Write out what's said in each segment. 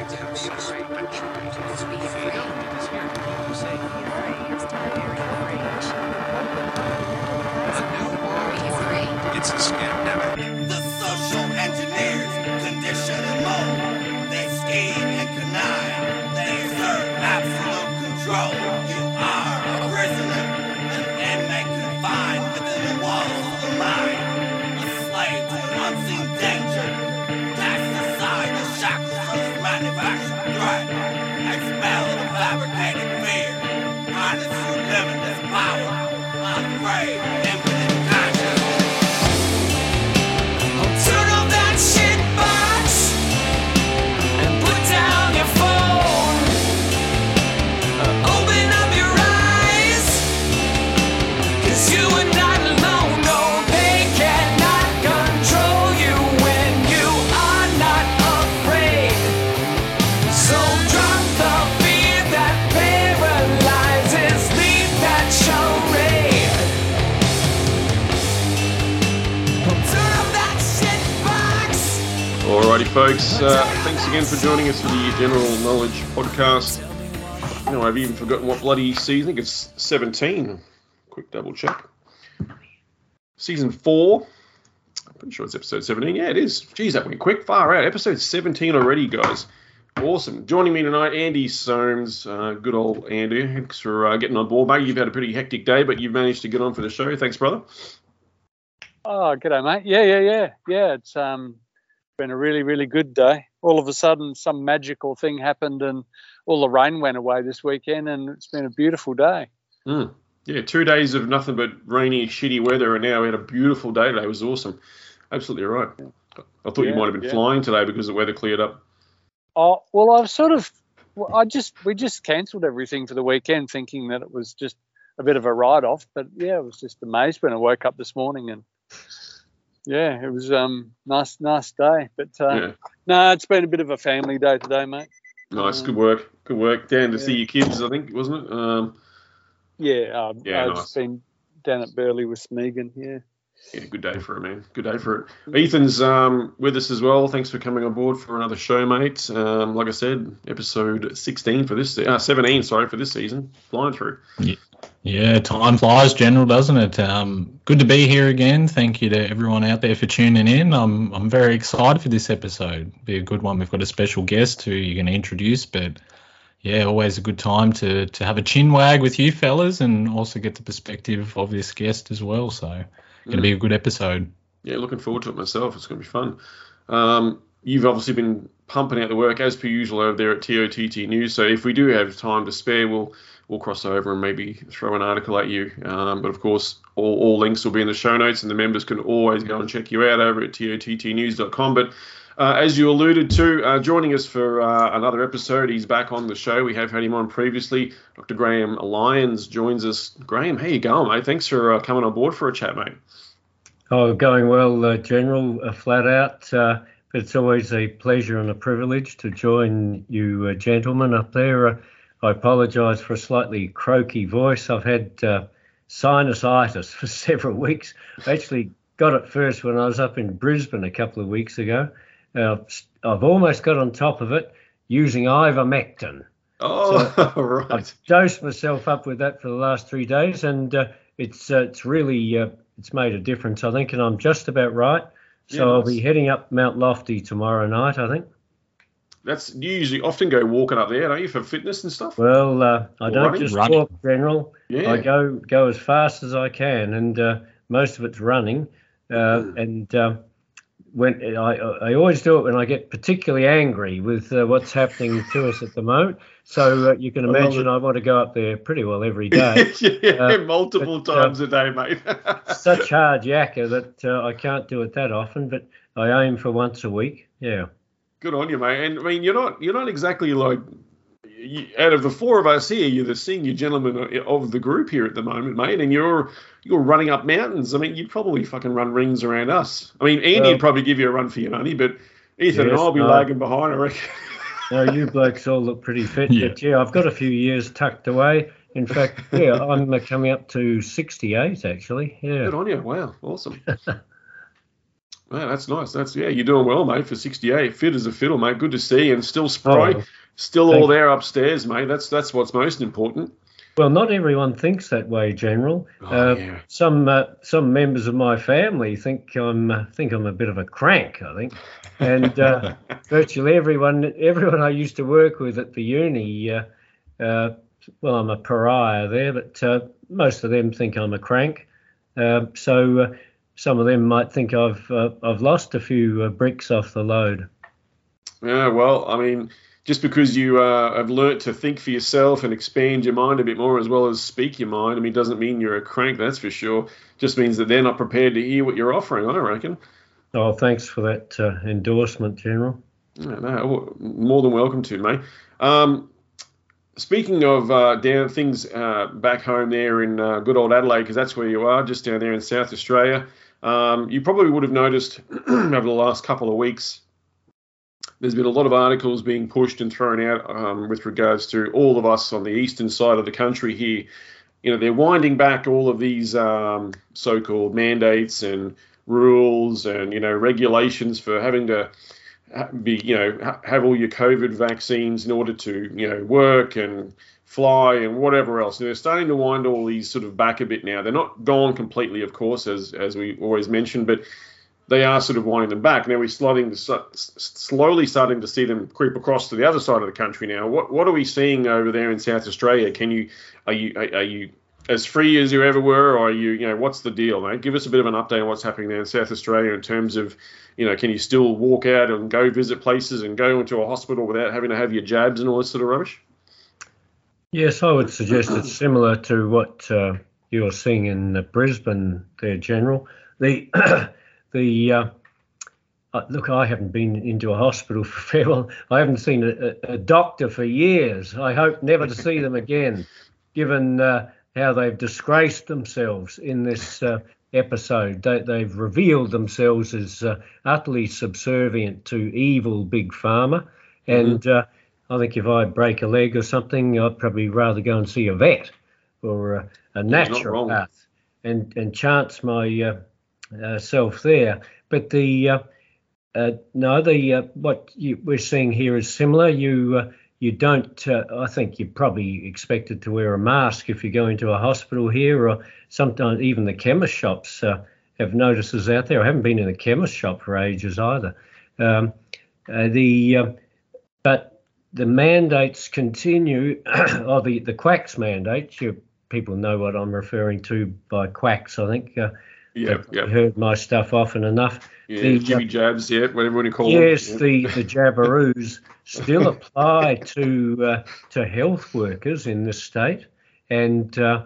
It's a Podcast. You know, I've even forgotten what bloody season. I think it's 17. Quick double check. Season 4. I'm pretty sure it's episode 17. Yeah, it is. Geez, that went quick. Far out. Episode 17 already, guys. Awesome. Joining me tonight, Andy Soames. Uh, good old Andy. Thanks for uh, getting on board, mate. You've had a pretty hectic day, but you've managed to get on for the show. Thanks, brother. Oh, g'day, mate. Yeah, yeah, yeah, yeah. It's um been a really, really good day. All of a sudden, some magical thing happened, and all the rain went away this weekend, and it's been a beautiful day. Mm. Yeah, two days of nothing but rainy, shitty weather, and now we had a beautiful day today. It was awesome. Absolutely right. I thought you might have been yeah. flying today because the weather cleared up. Oh, well, I've sort of, well, I just, we just cancelled everything for the weekend, thinking that it was just a bit of a write-off. But yeah, I was just amazed when I woke up this morning, and yeah, it was um nice, nice day. But uh, Yeah. no, it's been a bit of a family day today, mate. Nice, Um, good work, good work. Down to yeah. see your kids, I think, wasn't it? Um, Yeah, um, Yeah, I've nice. been down at Burleigh with Megan. Yeah. Yeah, good day for it, man. Good day for it. Ethan's um, with us as well. Thanks for coming on board for another show, mate. Um, like I said, episode 16 for this, uh, 17, sorry, for this season, flying through. Yeah, time flies, General, doesn't it? Um, good to be here again. Thank you to everyone out there for tuning in. I'm I'm very excited for this episode. Be a good one. We've got a special guest who you're going to introduce, but yeah, always a good time to to have a chin wag with you fellas, and also get the perspective of this guest as well. So, going to be a good episode. Yeah, looking forward to it myself. It's going to be fun. Um, you've obviously been pumping out the work as per usual over there at TOTT News. So if we do have time to spare, we'll we'll cross over and maybe throw an article at you. Um, but of course, all, all links will be in the show notes, and the members can always go and check you out over at tottnews.com. But uh, as you alluded to, uh, joining us for uh, another episode, he's back on the show. We have had him on previously. Dr. Graham Lyons joins us. Graham, how you going, mate? Thanks for uh, coming on board for a chat, mate. Oh, going well, uh, General, uh, flat out. But it's always a pleasure and a privilege to join you gentlemen up there. I apologise for a slightly croaky voice. I've had sinusitis for several weeks. I actually got it first when I was up in Brisbane a couple of weeks ago. Uh, I've almost got on top of it using ivermectin. Oh, right. I've dosed myself up with that for the last three days, and uh, it's uh, it's really uh, it's made a difference, I think, and I'm just about right. So Yeah, I'll nice. be heading up Mount Lofty tomorrow night, I think. That's you usually often go walking up there, don't you, for fitness and stuff? Well, uh, I Or don't running? just Running. walk, General. yeah. I go go as fast as I can, and uh, most of it's running. Uh, and uh, when I, I always do it when I get particularly angry with uh, what's happening to us at the moment. So uh, you can imagine. I want to go up there pretty well every day. yeah, Uh, multiple but, uh, times a day, mate. such hard yakka that uh, I can't do it that often, but I aim for once a week. Yeah. Good on you, mate. And I mean, you're not you're not exactly like you, out of the four of us here, you're the senior gentleman of the group here at the moment, mate. And you're you're running up mountains. I mean, you'd probably fucking run rings around us. I mean, Andy Well- would probably give you a run for your money, but Ethan and I'll be no. lagging behind, I reckon. No, you blokes all look pretty fit, Yeah. but yeah, I've got a few years tucked away. In fact, yeah, I'm uh, coming up to 68 actually. Yeah. Good on you. Wow, awesome. Man, that's nice. That's yeah, you're doing well, mate. For 68, fit as a fiddle, mate. Good to see, and still spry, Oh, still all there upstairs, mate. That's that's what's most important. Well, not everyone thinks that way, General. Oh, uh, yeah. Some uh, some members of my family think I'm uh, think I'm a bit of a crank. I think, and uh, virtually everyone everyone I used to work with at the uni, uh, uh, well, I'm a pariah there, but uh, most of them think I'm a crank. Uh, so uh, some of them might think I've uh, I've lost a few uh, bricks off the load. Yeah, well, I mean, just because you uh, have learnt to think for yourself and expand your mind a bit more as well as speak your mind, I mean, doesn't mean you're a crank, that's for sure. Just means that they're not prepared to hear what you're offering, I reckon. Oh, thanks for that uh, endorsement, General. Yeah, no, more than welcome to, mate. Um, speaking of uh, down things uh, back home there in uh, good old Adelaide, because that's where you are, just down there in South Australia, um, you probably would have noticed over the last couple of weeks there's been a lot of articles being pushed and thrown out um, with regards to all of us on the eastern side of the country here. You know, they're winding back all of these um, so-called mandates and rules and you know regulations for having to be you know ha- have all your COVID vaccines in order to you know work and fly and whatever else. And they're starting to wind all these sort of back a bit now. They're not gone completely, of course, as as we always mention, but they are sort of winding them back. Now we're sliding, slowly starting to see them creep across to the other side of the country. Now, what what are we seeing over there in South Australia? Can you are you are, are you as free as you ever were, or are you you know what's the deal, mate? Give us a bit of an update on what's happening there in South Australia in terms of you know can you still walk out and go visit places and go into a hospital without having to have your jabs and all this sort of rubbish? Yes, I would suggest it's similar to what uh, you're seeing in uh, Brisbane, there, General. The the uh, uh, look, I haven't been into a hospital for fair well. I haven't seen a, a, doctor for years. I hope never to see them again, given uh, how they've disgraced themselves in this uh, episode. They, they've revealed themselves as uh, utterly subservient to evil big pharma, and uh, I think if I break a leg or something, I'd probably rather go and see a vet or a, a naturopath and and chance my uh, uh, self there. But the uh, uh, no, the uh, what you, we're seeing here is similar. You uh, you don't. Uh, I think you're probably expected to wear a mask if you go into a hospital here, or sometimes even the chemist shops uh, have notices out there. I haven't been in a chemist shop for ages either. Um, the but the mandates continue. or the the quacks mandates. You people know what I'm referring to by quacks. I think. Uh, Yeah, yeah, heard my stuff often enough. yeah. the- Jimmy jabs, yeah, whatever you call Yes, them. the the jabberoos still apply to uh, to health workers in this state, and uh,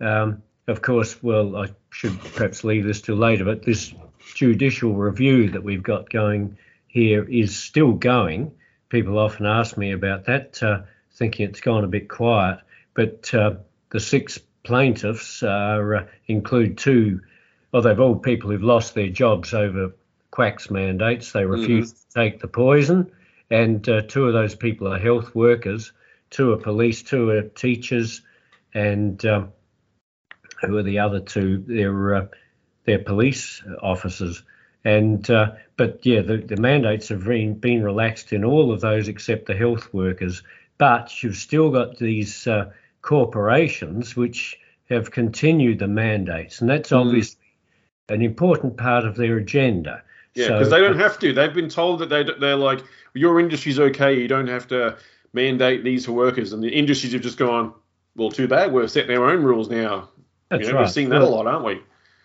um, of course, well, I should perhaps leave this till later, but this judicial review that we've got going here is still going. People often ask me about that, uh, thinking it's gone a bit quiet, but uh, the six plaintiffs are, uh, include two. Well, they've all people who've lost their jobs over quacks mandates. They refuse to take the poison, and uh, two of those people are health workers, two are police, two are teachers, and um, who are the other two? They're uh, they're police officers. And uh, but yeah, the, the mandates have been, been relaxed in all of those except the health workers. But you've still got these uh, corporations which have continued the mandates, and that's Mm. obviously an important part of their agenda. Yeah, So- because they don't have to. They've been told that they they're like your industry's okay. You don't have to mandate these for workers, and the industries have just gone. Well, too bad. We're setting our own rules now. That's you know, right. We're seeing that a lot, aren't we?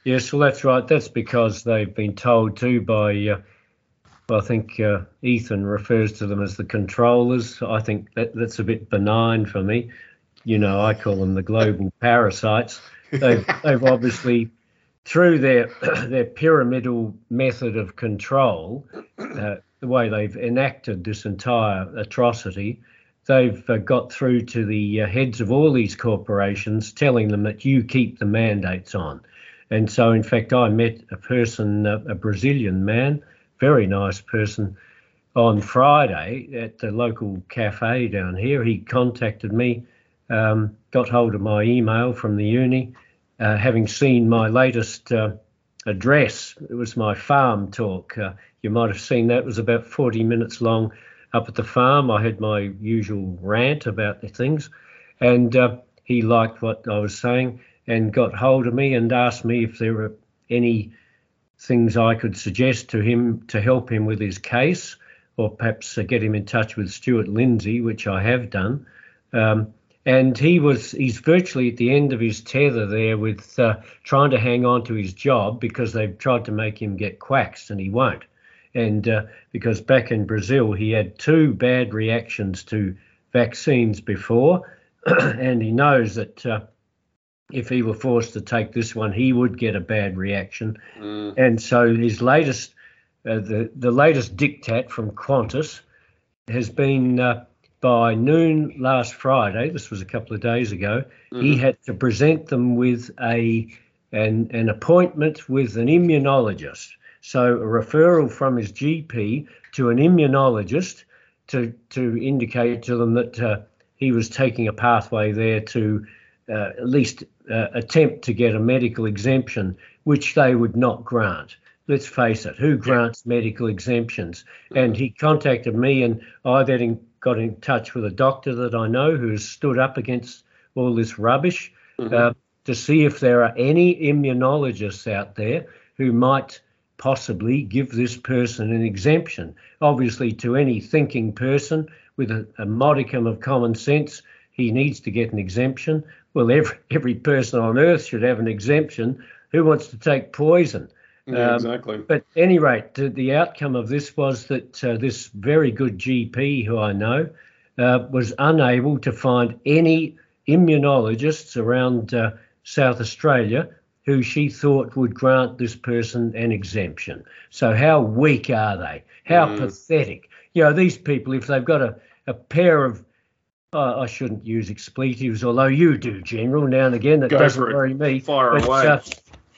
Yes, well, that's right. That's because they've been told to by, uh, well, I think uh, Ethan refers to them as the controllers. I think that that's a bit benign for me. You know, I call them the global parasites. They've, they've obviously, through their their pyramidal method of control, uh, the way they've enacted this entire atrocity, they've uh, got through to the uh, heads of all these corporations, telling them that you keep the mandates on. And so, in fact, I met a person, a Brazilian man, very nice person, on Friday at the local cafe down here. He contacted me, um, got hold of my email from the uni, uh, having seen my latest uh, address. It was my farm talk. Uh, you might have seen that. It was about 40 minutes long up at the farm. I had my usual rant about the things, and uh, he liked what I was saying and got hold of me and asked me if there were any things I could suggest to him to help him with his case, or perhaps uh, get him in touch with Stuart Lindsay, which I have done. Um, and he was he's virtually at the end of his tether there with uh, trying to hang on to his job because they've tried to make him get quacks and he won't and uh, because back in brazil he had two bad reactions to vaccines before and he knows that uh, if he were forced to take this one he would get a bad reaction Mm. and so his latest uh, the the latest diktat from qantas has been uh, by noon last Friday, this was a couple of days ago, he Mhm. had to present them with a an, an appointment with an immunologist. So a referral from his GP to an immunologist to to indicate to them that uh, he was taking a pathway there to uh, at least uh, attempt to get a medical exemption, which they would not grant. Let's face it, who grants medical exemptions? And he contacted me, and I then got in touch with a doctor that I know who's stood up against all this rubbish Mhm. uh, to see if there are any immunologists out there who might possibly give this person an exemption. Obviously, to any thinking person with a, a modicum of common sense, he needs to get an exemption. Well, every, every person on earth should have an exemption. Who wants to take poison? Yeah, Um, exactly. But at any rate, the, the outcome of this was that uh, this very good GP, who I know, uh, was unable to find any immunologists around uh, South Australia who she thought would grant this person an exemption. So, how weak are they? How Mm. pathetic. You know, these people, if they've got a, a pair of uh, I shouldn't use expletives, although you do, General, now and again. That Go doesn't worry me. Fire But, away. uh,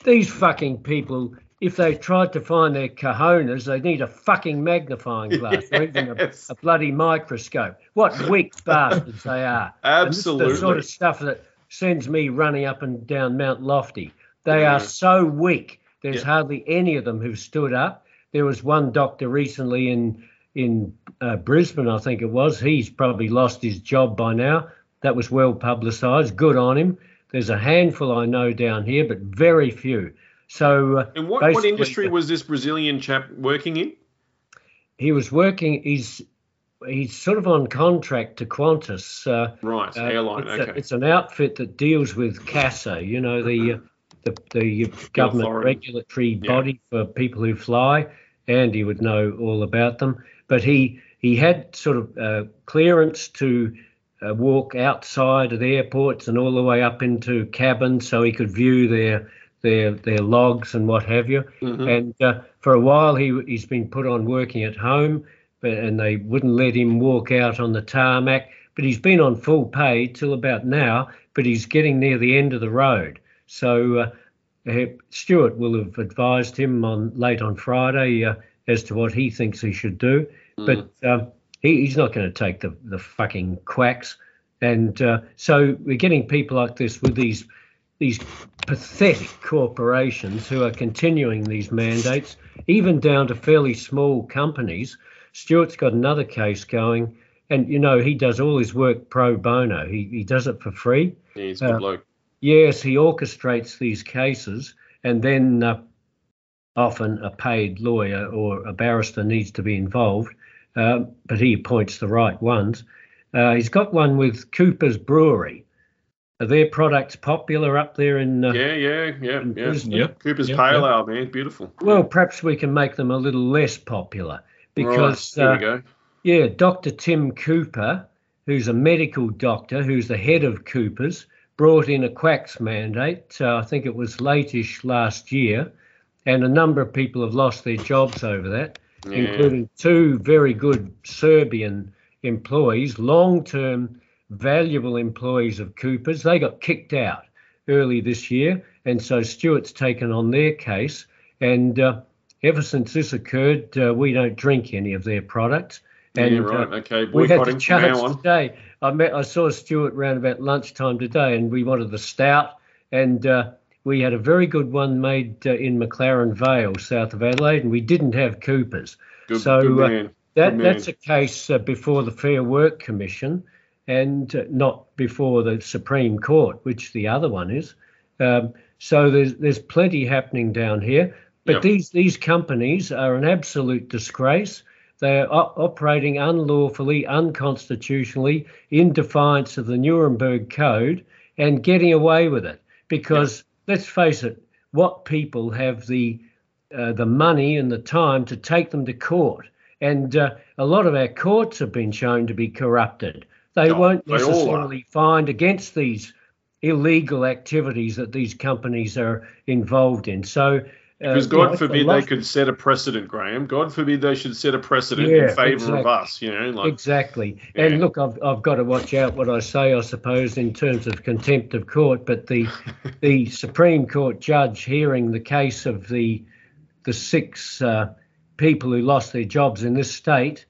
these fucking people, if they tried to find their cojones, they need a fucking magnifying glass or even a, a bloody microscope. What weak bastards they are. And this is Absolutely. the sort of stuff that sends me running up and down Mount Lofty. They are so weak. There's Yeah. hardly any of them who've stood up. There was one doctor recently in in uh, Brisbane, I think it was. He's probably lost his job by now. That was well publicised. Good on him. There's a handful I know down here, but very few. So uh, And what, what industry was this Brazilian chap working in? he was working? He's he's sort of on contract to Qantas. Uh, Right, Uh, airline. it's, a- okay. it's an outfit that deals with CASA, you know, the uh, the, the government authority. regulatory Yeah. body for people who fly. Andy would know all about them. But he he had sort of uh, clearance to uh, walk outside of the airports and all the way up into cabins, so he could view their their their logs and what have you. Mhm. And uh, for a while, he he's been put on working at home, but and they wouldn't let him walk out on the tarmac. But he's been on full pay till about now. But he's getting near the end of the road, so uh, uh, Stuart will have advised him on late on Friday uh, as to what he thinks he should do. But um, he, he's not going to take the the fucking quacks. And uh, so we're getting people like this with these these pathetic corporations who are continuing these mandates, even down to fairly small companies. Stuart's got another case going, and you know he does all his work pro bono. He he does it for free. Yeah, he's a good uh, bloke. Yes, he orchestrates these cases, and then uh, often a paid lawyer or a barrister needs to be involved, uh, but he appoints the right ones. Uh, he's got one with Cooper's Brewery. Are their products popular up there in? Uh, Yeah, yeah, yeah, in yeah. Yep. Cooper's Yep, Pale yep. Ale, man, beautiful. Well, perhaps we can make them a little less popular because right, there uh, we go. Yeah, Dr. Tim Cooper, who's a medical doctor, who's the head of Cooper's, brought in a quacks mandate. Uh, I think it was latish last year, and a number of people have lost their jobs over that, Yeah. including two very good Serbian employees, long-term valuable employees of Cooper's. They got kicked out early this year, and so Stuart's taken on their case. And uh, ever since this occurred, uh, we don't drink any of their products. And yeah, right. uh, okay, we had the boycotting from now chance on. today. I met, I saw Stuart round about lunchtime today, and we wanted the stout, and uh, we had a very good one made uh, in McLaren Vale, south of Adelaide, and we didn't have Coopers. Good, So, good uh. That that's a case uh, before the Fair Work Commission, and uh, not before the Supreme Court, which the other one is. Um, so there's there's plenty happening down here, but Yep. these these companies are an absolute disgrace. They are operating unlawfully, unconstitutionally, in defiance of the Nuremberg Code, and getting away with it. Because let's face it, what people have the uh, the money and the time to take them to court. And uh, a lot of our courts have been shown to be corrupted. They Oh, won't necessarily find against these illegal activities that these companies are involved in. So, Because know, God it's forbid they could set a precedent, Graham. God forbid they should set a precedent Yeah, in favour exactly. of us. You know, like Exactly. Yeah. And look, I've, I've got to watch out what I say, I suppose, in terms of contempt of court. But the the Supreme Court judge hearing the case of the the six uh, people who lost their jobs in this state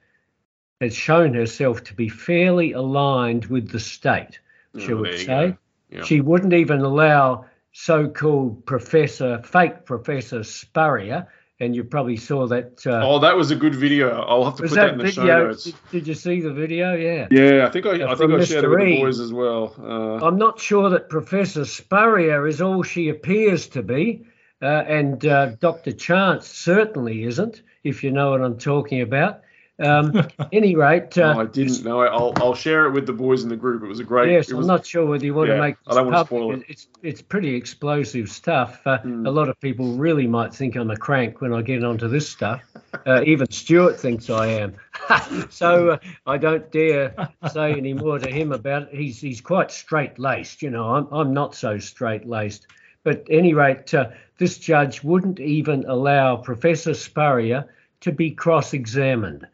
has shown herself to be fairly aligned with the state, shall Oh, we say? Yeah. She wouldn't even allow so-called Professor, fake Professor Spurrier, and you probably saw that. Uh, Oh, that was a good video. I'll have to put that, that in the show notes. Did, did you see the video? Yeah. Yeah, I think I, Uh, I think I shared it with the boys as well. Uh, I'm not sure that Professor Spurrier is all she appears to be, uh, and uh, Dr. Chance certainly isn't, if you know what I'm talking about. Um, any rate, uh, no, I didn't know. I'll I'll share it with the boys in the group. It was a great. Yes, it was, I'm not sure whether you want yeah, to make I don't want to spoil it. It's it's pretty explosive stuff. Uh, Mm. A lot of people really might think I'm a crank when I get onto this stuff. Uh, even Stuart thinks I am. so uh, I don't dare say any more to him about it. He's he's quite straight laced. You know, I'm I'm not so straight laced. But at any rate, uh, this judge wouldn't even allow Professor Spurrier to be cross-examined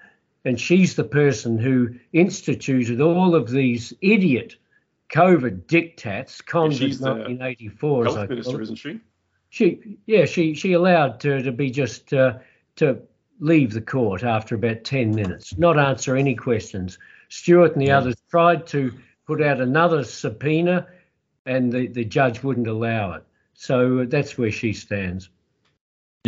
and she's the person who instituted all of these idiot COVID dictats, Convid she's the 1984, as I health minister, isn't she? She, yeah, she she allowed her to be just uh, to leave the court after about ten minutes, not answer any questions. Stuart and the others tried to put out another subpoena, and the, the judge wouldn't allow it. So that's where she stands.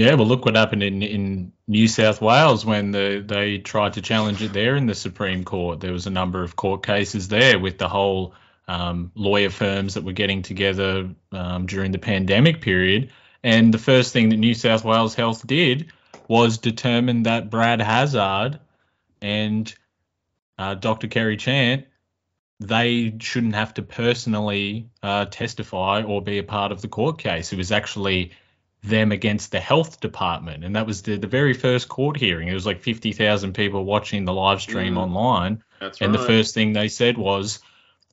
Yeah, well, look what happened in, in New South Wales when the, they tried to challenge it there in the Supreme Court. There was a number of court cases there with the whole um, lawyer firms that were getting together um, during the pandemic period. And the first thing that New South Wales Health did was determine that Brad Hazzard and uh, Dr. Kerry Chant they shouldn't have to personally uh, testify or be a part of the court case. It was actually them against the health department, and that was the, the very first court hearing. It was like fifty thousand people watching the live stream Mm. online, That's and right. the first thing they said was,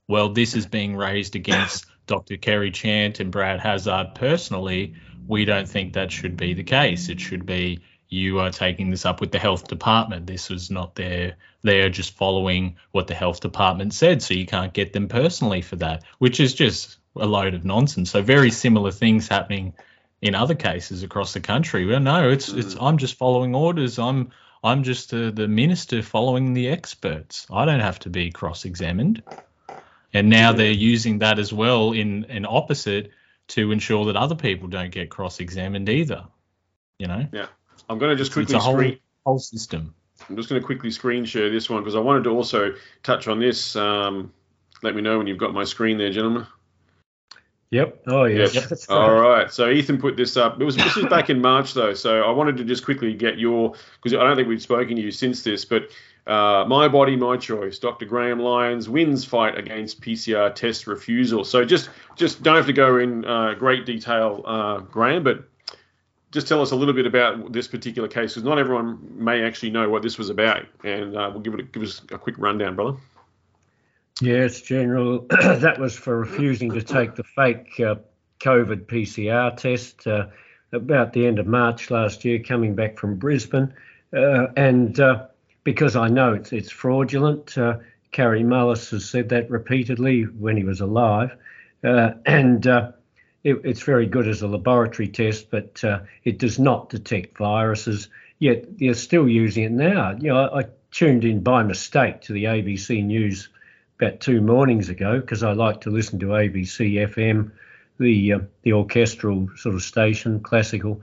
"Well, this is being raised against Dr. Kerry Chant and Brad Hazzard personally. We don't think that should be the case. It should be." You are taking this up with the health department. This was not their they're just following what the health department said, so you can't get them personally for that, which is just a load of nonsense. So very similar things happening in other cases across the country. Well, no, it's it's I'm just following orders. I'm I'm just uh, the minister following the experts. I don't have to be cross-examined. And now they're using that as well in an opposite to ensure that other people don't get cross-examined either. You know, Yeah, I'm going to just it's quickly a whole whole system. I'm just going to quickly screen share this one because I wanted to also touch on this. Um, let me know when you've got my screen there, gentlemen. Yep. Oh yes. Yep. All right. right. So Ethan put this up. It was this was back in March though. So I wanted to just quickly get your because I don't think we've spoken to you since this, but uh, my body, my choice. Dr. Graham Lyons wins fight against PCR test refusal. So just just don't have to go in uh, great detail, uh, Graham, but just tell us a little bit about this particular case because not everyone may actually know what this was about, and uh, we'll give it a, give us a quick rundown, brother. Yes, General. that was for refusing to take the fake uh, COVID PCR test uh, about the end of March last year, coming back from Brisbane. Uh, and uh, because I know it's, it's fraudulent, uh, Kary Mullis has said that repeatedly when he was alive. Uh, and it, it's very good as a laboratory test, but it does not detect viruses. Yet they're still using it now. You know, I, I tuned in by mistake to the ABC News about two mornings ago because I like to listen to ABC FM the uh, the orchestral sort of station, classical.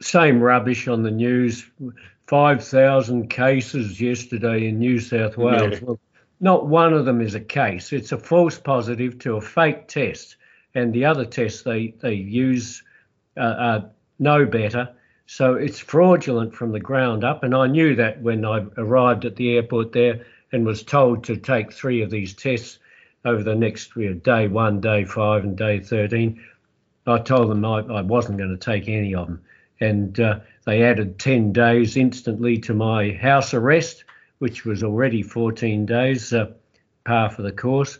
Same rubbish on the news. Five thousand cases yesterday in New South Wales. Yeah. Well, not one of them is a case. It's a false positive to a fake test, and the other tests they they use uh, are no better. So it's fraudulent from the ground up, and I knew that when I arrived at the airport there and was told to take three of these tests over the next you know, day one, day five, and day 13. I told them I, I wasn't going to take any of them. And uh, they added 10 days instantly to my house arrest, which was already 14 days, uh, par for the course.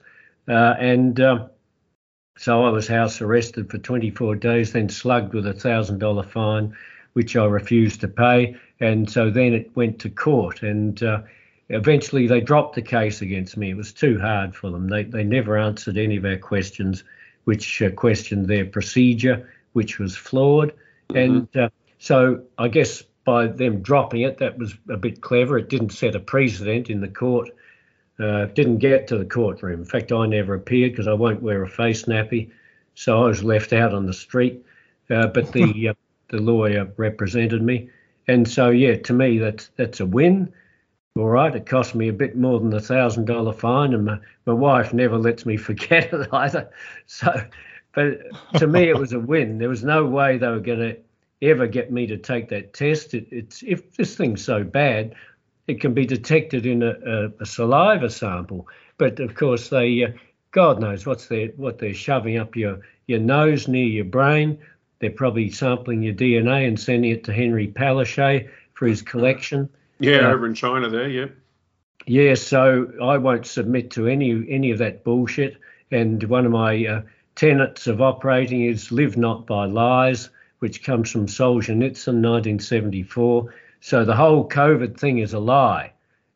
Uh, and um, so I was house arrested for 24 days, then slugged with a $1,000 fine, which I refused to pay. And so then it went to court. And uh, eventually they dropped the case against me. It was too hard for them. They, they never answered any of our questions, which uh, questioned their procedure, which was flawed. And uh, so I guess by them dropping it, that was a bit clever. It didn't set a precedent in the court. Uh, didn't get to the courtroom. In fact, I never appeared because I won't wear a face nappy. So I was left out on the street. Uh, but the uh, the lawyer represented me, and so yeah, to me that's that's a win. All right, it cost me a bit more than a thousand dollar fine, and my, my wife never lets me forget it either. So, but to me, it was a win. There was no way they were going to ever get me to take that test. It, it's if this thing's so bad, it can be detected in a, a, a saliva sample. But of course, they, uh, God knows what's they what they're shoving up your your nose near your brain. They're probably sampling your DNA and sending it to Henry Palaszczuk for his collection. Yeah, Yeah. over in China there, yeah. Yeah, so I won't submit to any any of that bullshit. And one of my uh, tenets of operating is live not by lies, which comes from Solzhenitsyn, 1974. So the whole COVID thing is a lie,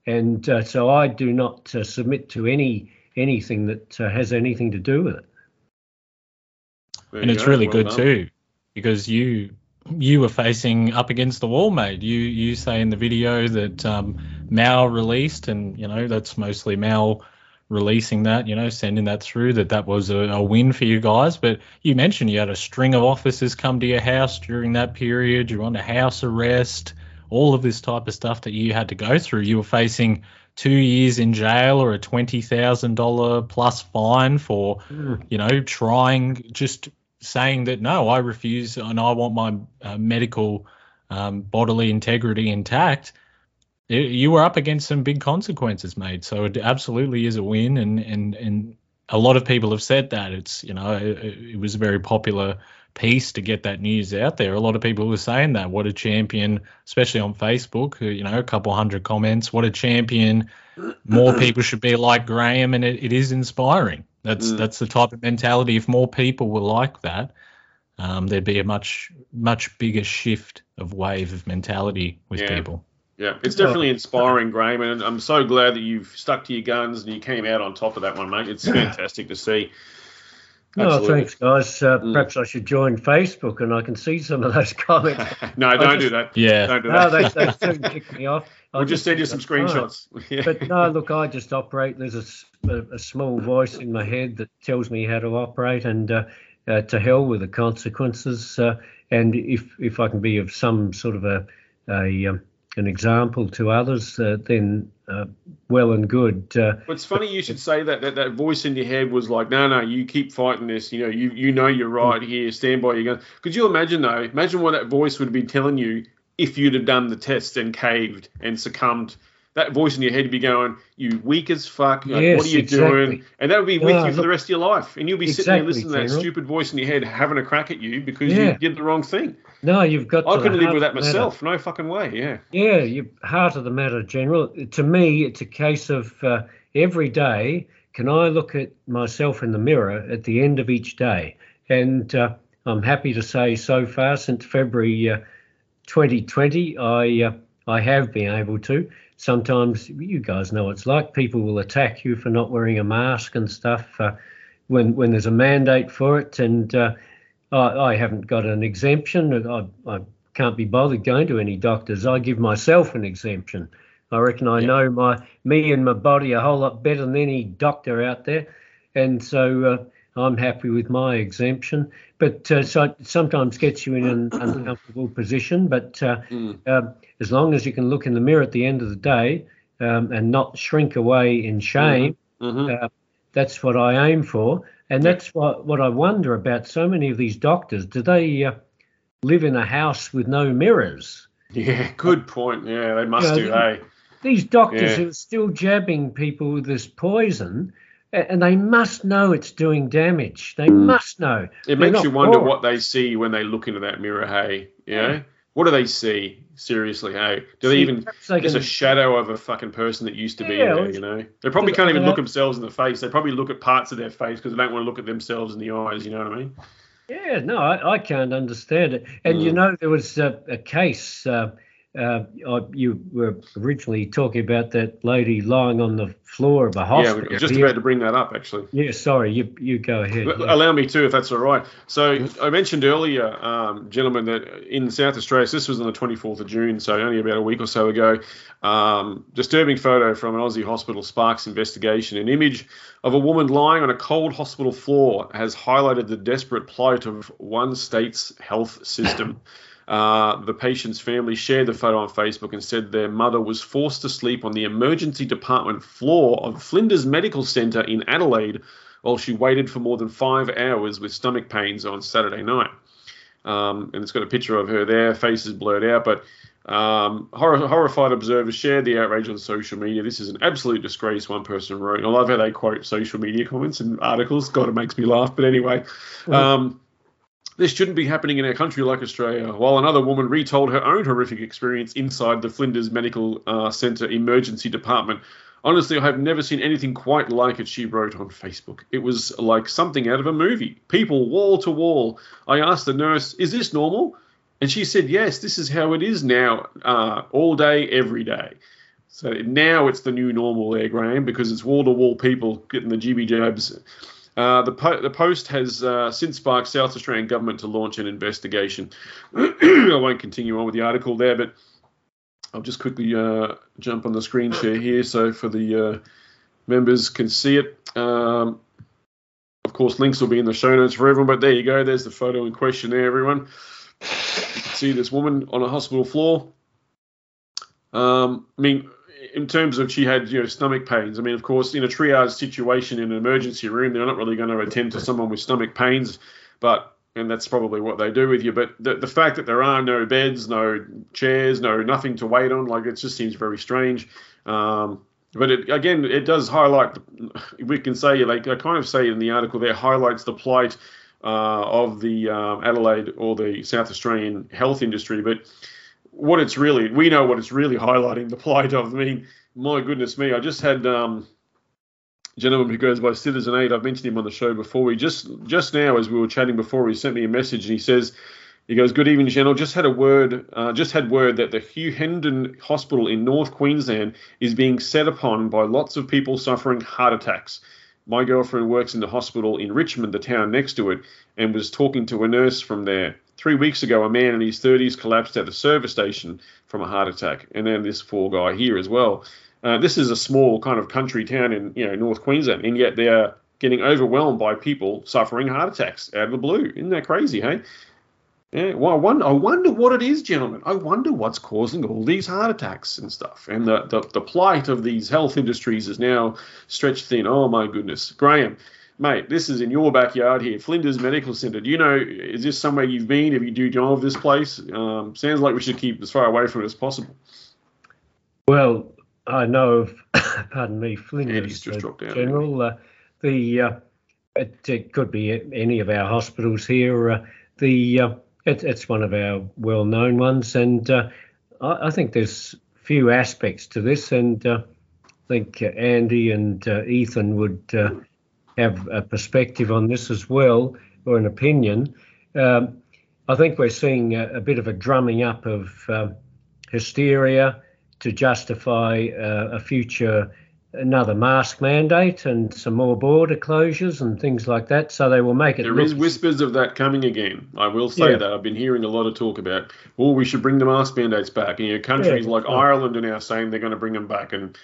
and uh, so I do not uh, submit to any anything that uh, has anything to do with it. There and it's go, really well good done. too because you you were facing up against the wall mate. You you say in the video that um mal released and you know that's mostly mal releasing that you know sending that through that that was a, a win for you guys. But you mentioned you had a string of officers come to your house during that period. You're under house arrest all of this type of stuff that you had to go through. You were facing two years in jail or a $20000 plus fine for you know, trying just saying that no, I refuse and I want my uh, medical um, bodily integrity intact. y- You were up against some big consequences, mate. So it absolutely is a win, and and and a lot of people have said that it's you know it, it was a very popular piece to get that news out there. A lot of people were saying that what a champion, especially on Facebook. You know, a couple hundred comments. What a champion! More people should be like Graham, and it, it is inspiring. That's Mm. that's the type of mentality. If more people were like that, um, there'd be a much much bigger shift of wave of mentality with Yeah. people. Yeah, it's definitely inspiring, Graham, and I'm so glad that you've stuck to your guns and you came out on top of that one, mate. It's fantastic to see. Oh, thanks, guys. Uh, Mm. Perhaps I should join Facebook and I can see some of those comments. no, don't do that. Yeah. Don't do no, that. they, they soon kick me off. I we'll just send you some screenshots. But no, look, I just operate. There's a small voice in my head that tells me how to operate, and uh, uh, to hell with the consequences. Uh, and if if I can be of some sort of a, a um, an example to others, uh, then uh, well and good. Uh, But it's funny you should say that, that that voice in your head was like, no, no, you keep fighting this. You know, you you know you're right here. Stand by your gun. Could you imagine though? Imagine what that voice would be telling you if you'd have done the test and caved and succumbed. That voice in your head would be going, "You weak as fuck. Like, Yes, what are you exactly. doing?" And that would be with you for the rest of your life. And you'll be sitting there Exactly, listening to that stupid voice in your head having a crack at you because Yeah. you did the wrong thing. no, you've got. I couldn't live with that matter. myself. No fucking way. Yeah. Yeah, you heart of the matter, General. To me, it's a case of uh, every day. Can I look at myself in the mirror at the end of each day? And uh, I'm happy to say, so far since February uh, 2020, I uh, I have been able to. Sometimes you guys know what it's like. People will attack you for not wearing a mask and stuff uh, when when there's a mandate for it. And uh, I, I haven't got an exemption. I, I can't be bothered going to any doctors. I give myself an exemption. I reckon I Yeah. know my me and my body a whole lot better than any doctor out there, and so uh, I'm happy with my exemption. But uh, so it sometimes gets you in an uncomfortable position. But uh, Mm. um, as long as you can look in the mirror at the end of the day um, and not shrink away in shame, hmm uh, that's what I aim for. And that's what, what I wonder about so many of these doctors. Do they uh, live in a house with no mirrors? Yeah, good point. Yeah, they must Yeah, do. Hey, These doctors Yeah. who are still jabbing people with this poison, and they must know it's doing damage. They must know. it They're makes you wonder what they see when they look into that mirror. Hey, you know, what do they see? Seriously, hey, do they even they just a shadow of a fucking person that used to be Yeah, there? well, You know, they probably can't even look themselves in the face. They probably look at parts of their face because they don't want to look at themselves in the eyes. You know what I mean? Yeah, no, I, I can't understand it. And you Mm. know, there was a, a case. Uh, uh, I, you were originally talking about that lady lying on the floor of a hospital. we're just about to bring that up actually. Yeah, sorry, you you go ahead. L- yeah. Allow me to, if that's all right. So I mentioned earlier, um, gentlemen, that in South Australia, so this was on the 24th of June, so only about a week or so ago, um, disturbing photo from an Aussie hospital sparks investigation. An image of a woman lying on a cold hospital floor has highlighted the desperate plight of one state's health system. Uh, the patient's family shared the photo on Facebook and said their mother was forced to sleep on the emergency department floor of Flinders Medical Centre in Adelaide while she waited for more than five hours with stomach pains on Saturday night. Um, and it's got a picture of her there, face is blurred out, but um, horror, horrified observers shared the outrage on social media. This is an absolute disgrace, one person wrote. And I love how they quote social media comments and articles. God, it makes me laugh. But anyway, um, this shouldn't be happening in a country like Australia. While another woman retold her own horrific experience inside the Flinders Medical uh, Centre emergency department. Honestly, I have never seen anything quite like it, she wrote on Facebook. It was like something out of a movie. People wall to wall. I asked the nurse, Is this normal? And she said, Yes, this is how it is now, uh, all day, every day. So now it's the new normal there, Graham, because it's wall to wall people getting the GB jabs. Uh, the, po- the Post has uh, since sparked South Australian government to launch an investigation. I won't continue on with the article there, but I'll just quickly uh, jump on the screen share here so for the uh, members can see it. Um, of course, links will be in the show notes for everyone, but there you go. There's the photo in question there, everyone. You can see this woman on a hospital floor. Um, I mean, in terms of she had you know stomach pains. I mean, of course, in a triage situation in an emergency room, they're not really going to attend to someone with stomach pains, but and that's probably what they do with you. But the, the fact that there are no beds, no chairs, no nothing to wait on, like it just seems very strange. Um, but it, again, it does highlight. We can say, like I kind of say in the article, there highlights the plight uh, of the um, Adelaide or the South Australian health industry. But what it's really, we know what it's really highlighting the plight of. I mean, my goodness me, I just had um, a gentleman who goes by Citizen Eight. I've mentioned him on the show before. We just just now, as we were chatting before, he sent me a message and he says. He goes, "Good evening, General. Just had a word. Uh, just had word that the Hughenden Hospital in North Queensland is being set upon by lots of people suffering heart attacks. My girlfriend works in the hospital in Richmond, the town next to it, and was talking to a nurse from there. Three weeks ago, a man in his 30s collapsed at the service station from a heart attack, and then this poor guy here as well. Uh, this is a small kind of country town in you know North Queensland, and yet they are getting overwhelmed by people suffering heart attacks out of the blue. Isn't that crazy, hey? Yeah, well, I wonder, I wonder what it is, gentlemen. I wonder what's causing all these heart attacks and stuff. And the, the, the plight of these health industries is now stretched thin. Oh, my goodness. Graham, mate, this is in your backyard here, Flinders Medical Centre. Do you know, is this somewhere you've been? Have you do you know of this place? Um, sounds like we should keep as far away from it as possible. Well, I know of, pardon me, Flinders uh. General. Uh, the uh, it, it could be any of our hospitals here. Uh, the uh, it, it's one of our well-known ones, and uh, I, I think there's few aspects to this, and uh, I think uh, Andy and uh, Ethan would uh, have a perspective on this as well, or an opinion. Um, I think we're seeing a, a bit of a drumming up of um, hysteria to justify uh, a future another mask mandate and some more border closures and things like that. So they will make it. There look, is whispers of that coming again. I will say Yeah. that. I've been hearing a lot of talk about, oh, we should bring the mask mandates back. And you know, countries Yeah, like right. Ireland are now saying they're going to bring them back. And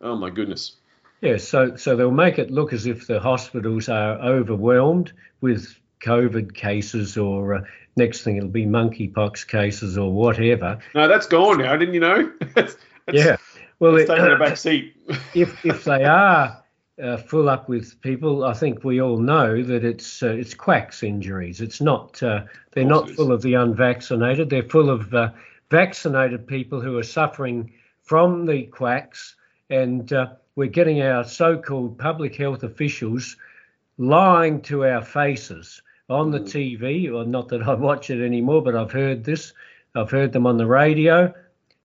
oh my goodness. Yeah, so so they'll make it look as if the hospitals are overwhelmed with COVID cases, or uh, next thing it'll be monkeypox cases or whatever. No, that's gone now. Didn't you know? It's- it's- Yeah, well, it- taking a back seat. if if they are uh, full up with people, I think we all know that it's uh, it's quacks injuries. It's not uh, they're not full of the unvaccinated. They're full of uh, vaccinated people who are suffering from the quacks, and uh, we're getting our so-called public health officials lying to our faces on the TV. Or not that I watch it anymore, but I've heard this. I've heard them on the radio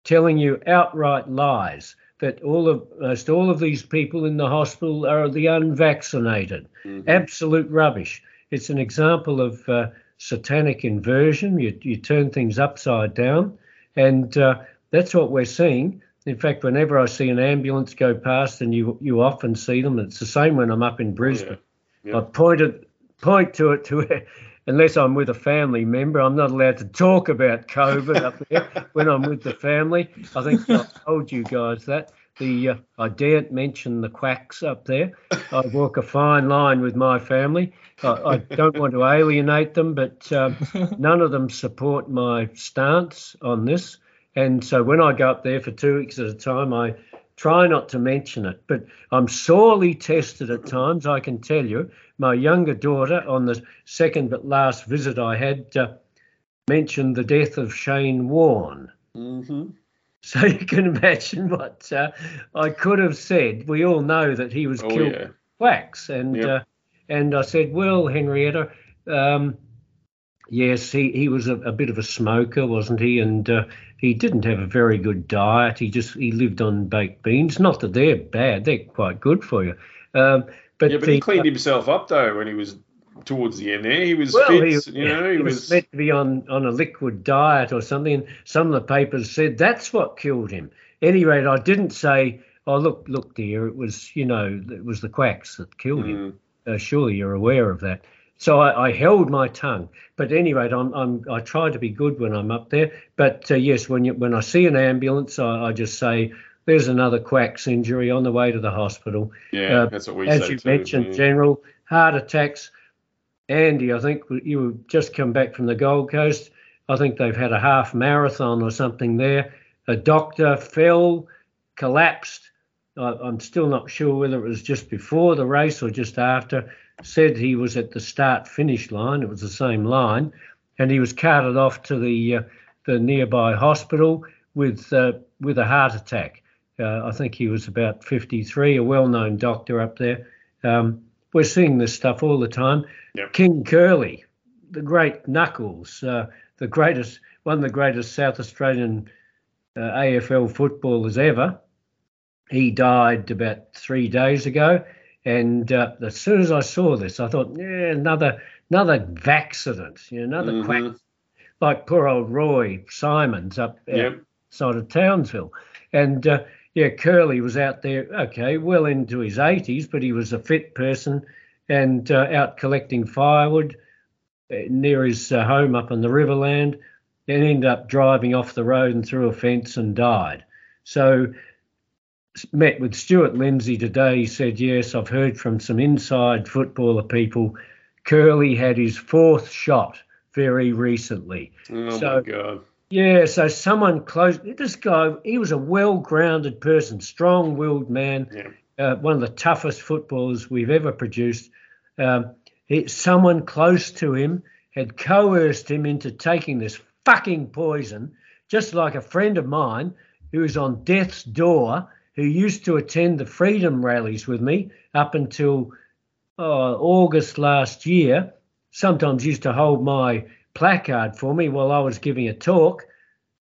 telling you outright lies that all of most all of these people in the hospital are the unvaccinated. Absolute rubbish. It's an example of uh, satanic inversion. You you turn things upside down, and uh, that's what we're seeing. In fact, whenever I see an ambulance go past, and you you often see them, it's the same when I'm up in Brisbane. Yeah. I pointed point to it to unless I'm with a family member, I'm not allowed to talk about COVID up there when I'm with the family. I think I told you guys that. The uh, I daren't mention the quacks up there. I walk a fine line with my family. I, I don't want to alienate them, but um, none of them support my stance on this. And so when I go up there for two weeks at a time, I try not to mention it. But I'm sorely tested at times, I can tell you. My younger daughter, on the second but last visit I had, uh, mentioned the death of Shane Warne. hmm So you can imagine what uh, I could have said. We all know that he was Oh killed yeah. wax and Yep. uh, and I said, well, Henrietta, um, yes, he, he was a, a bit of a smoker, wasn't he? And uh, he didn't have a very good diet. He just he lived on baked beans. Not that they're bad; they're quite good for you. Um, but Yeah, but the, he cleaned himself up though when he was towards the end there. He was well, fit, he, you know. He, he was. was meant to be on, on a liquid diet or something. And some of the papers said that's what killed him. Any rate, I didn't say, "Oh, look, look, dear, it was you know it was the quacks that killed him." Mm, Uh, surely you're aware of that. So I, I held my tongue. But anyway, I'm, I'm, I try to be good when I'm up there. But uh, yes, when you, when I see an ambulance, I, I just say, "There's another quacks injury on the way to the hospital." yeah, uh, that's what we As say you too. mentioned, yeah. General, heart attacks. Andy, I think you just come back from the Gold Coast. I think they've had a half marathon or something there. A doctor fell, collapsed. I, I'm still not sure whether it was just before the race or just after. Said he was at the start finish line. It was the same line, and he was carted off to the uh, the nearby hospital with uh, with a heart attack. Uh, I think he was about 53, a well-known doctor up there. Um, we're seeing this stuff all the time. Yep. King Kerley, the great Knuckles, uh, the greatest, one of the greatest South Australian uh, AFL footballers ever. He died about three days ago, and uh, as soon as I saw this, I thought, yeah, another another vaccident, you know, another quack, Mhm. like poor old Roy Symonds up Yep. outside of Townsville, and uh, yeah, Kerley was out there, okay, well into his 80s, but he was a fit person and uh, out collecting firewood uh, near his uh, home up in the Riverland and ended up driving off the road and through a fence and died. So, met with Stuart Lindsay today. He said, Yes, I've heard from some inside footballer people. Kerley had his fourth shot very recently. Oh So- my god. Yeah, so someone close. This guy, he was a well-grounded person, strong-willed man, Yeah. uh, one of the toughest footballers we've ever produced. Um, someone close to him had coerced him into taking this fucking poison, just like a friend of mine who was on death's door, who used to attend the freedom rallies with me up until uh, August last year. Sometimes used to hold my placard for me while I was giving a talk.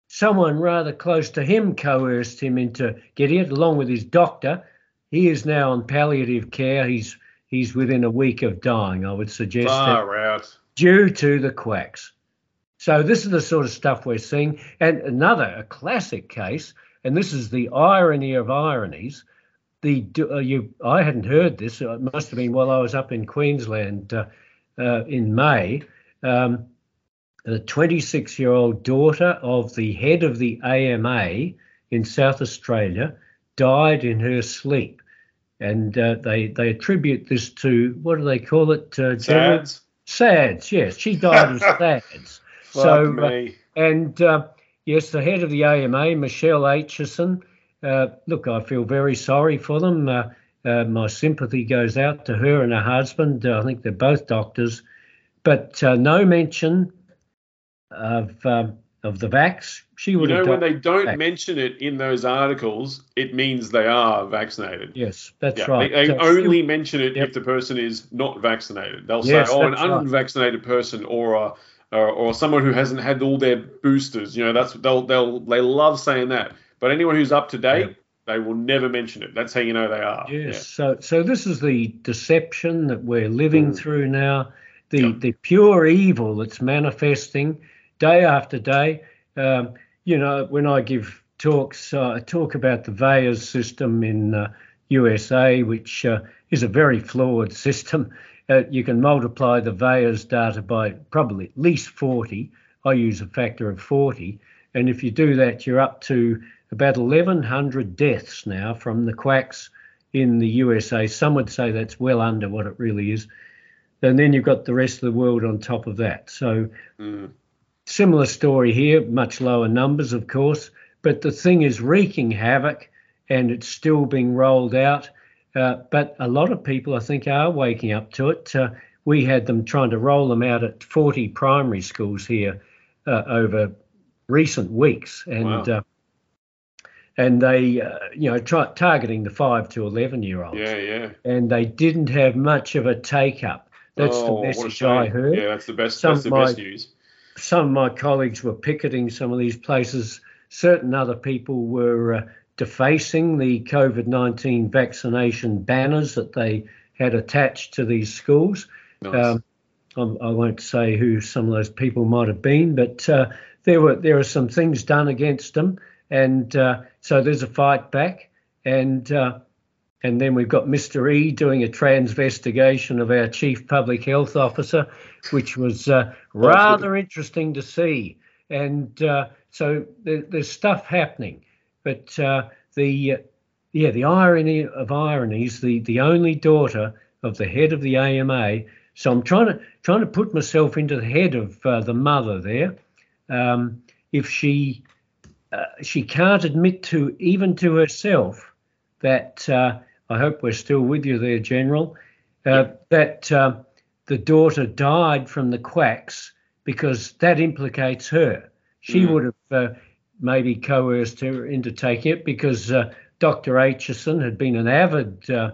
Someone rather close to him coerced him into getting it, along with his doctor. He is now on palliative care. He's he's within a week of dying. I would suggest Far out. due to the quacks. So this is the sort of stuff we're seeing. And another a classic case, and this is the irony of ironies. The uh, you I hadn't heard this. It must have been while I was up in Queensland uh, uh, in May. Um, the 26 year old daughter of the head of the AMA in South Australia died in her sleep. and uh, they they attribute this to what do they call it? Uh, Sads. SADS, yes, she died of SADS. So, uh, and uh, yes, the head of the AMA, Michelle Atchison. Uh, look, I feel very sorry for them. Uh, uh, my sympathy goes out to her and her husband. Uh, I think they're both doctors, but uh, no mention of um, of the vax. She would. You know, when they don't vax. mention it in those articles, it means they are vaccinated. Yes, that's Yeah, right. They, they So only mention it Yep. if the person is not vaccinated. They'll Yes, say, "Oh, an right. unvaccinated person or a or, or someone who hasn't had all their boosters." You know, that's they'll they'll they love saying that. But anyone who's up to date, they will never mention it. That's how you know they are. Yes. So so this is the deception that we're living Mm. through now, the Yeah. the pure evil that's manifesting day after day. Um, you know, when I give talks, uh, I talk about the VAERS system in uh, USA, which uh, is a very flawed system. Uh, you can multiply the VAERS data by probably at least 40. I use a factor of 40. And if you do that, you're up to about 1,100 deaths now from the quacks in the USA. Some would say that's well under what it really is. And then you've got the rest of the world on top of that. So, Mm. similar story here, much lower numbers, of course, but the thing is wreaking havoc and it's still being rolled out. Uh, but a lot of people, I think, are waking up to it. Uh, we had them trying to roll them out at 40 primary schools here uh, over recent weeks, and Wow. uh, and they, uh, you know, try, targeting the five to 11 year olds, Yeah, yeah. and they didn't have much of a take up. That's oh, the message. I heard Yeah, that's the best. Some that's the my- best news. some of my colleagues were picketing some of these places. Certain other people were uh, defacing the COVID 19 vaccination banners that they had attached to these schools. Nice. Um, I won't say who some of those people might have been, but uh, there were there are some things done against them, and uh, so there's a fight back, and uh, and then we've got Mr. E doing a transvestigation of our chief public health officer, which was uh, rather interesting to see, and uh, so there, there's stuff happening, but uh, the yeah the irony of ironies, the the only daughter of the head of the AMA. So I'm trying to trying to put myself into the head of uh, the mother there. Um, if she uh, she can't admit to even to herself that uh, I hope we're still with you there, General. Uh, That uh, the daughter died from the quacks because that implicates her. She Mm. would have uh, maybe coerced her into taking it because uh, Dr. Atchison had been an avid uh,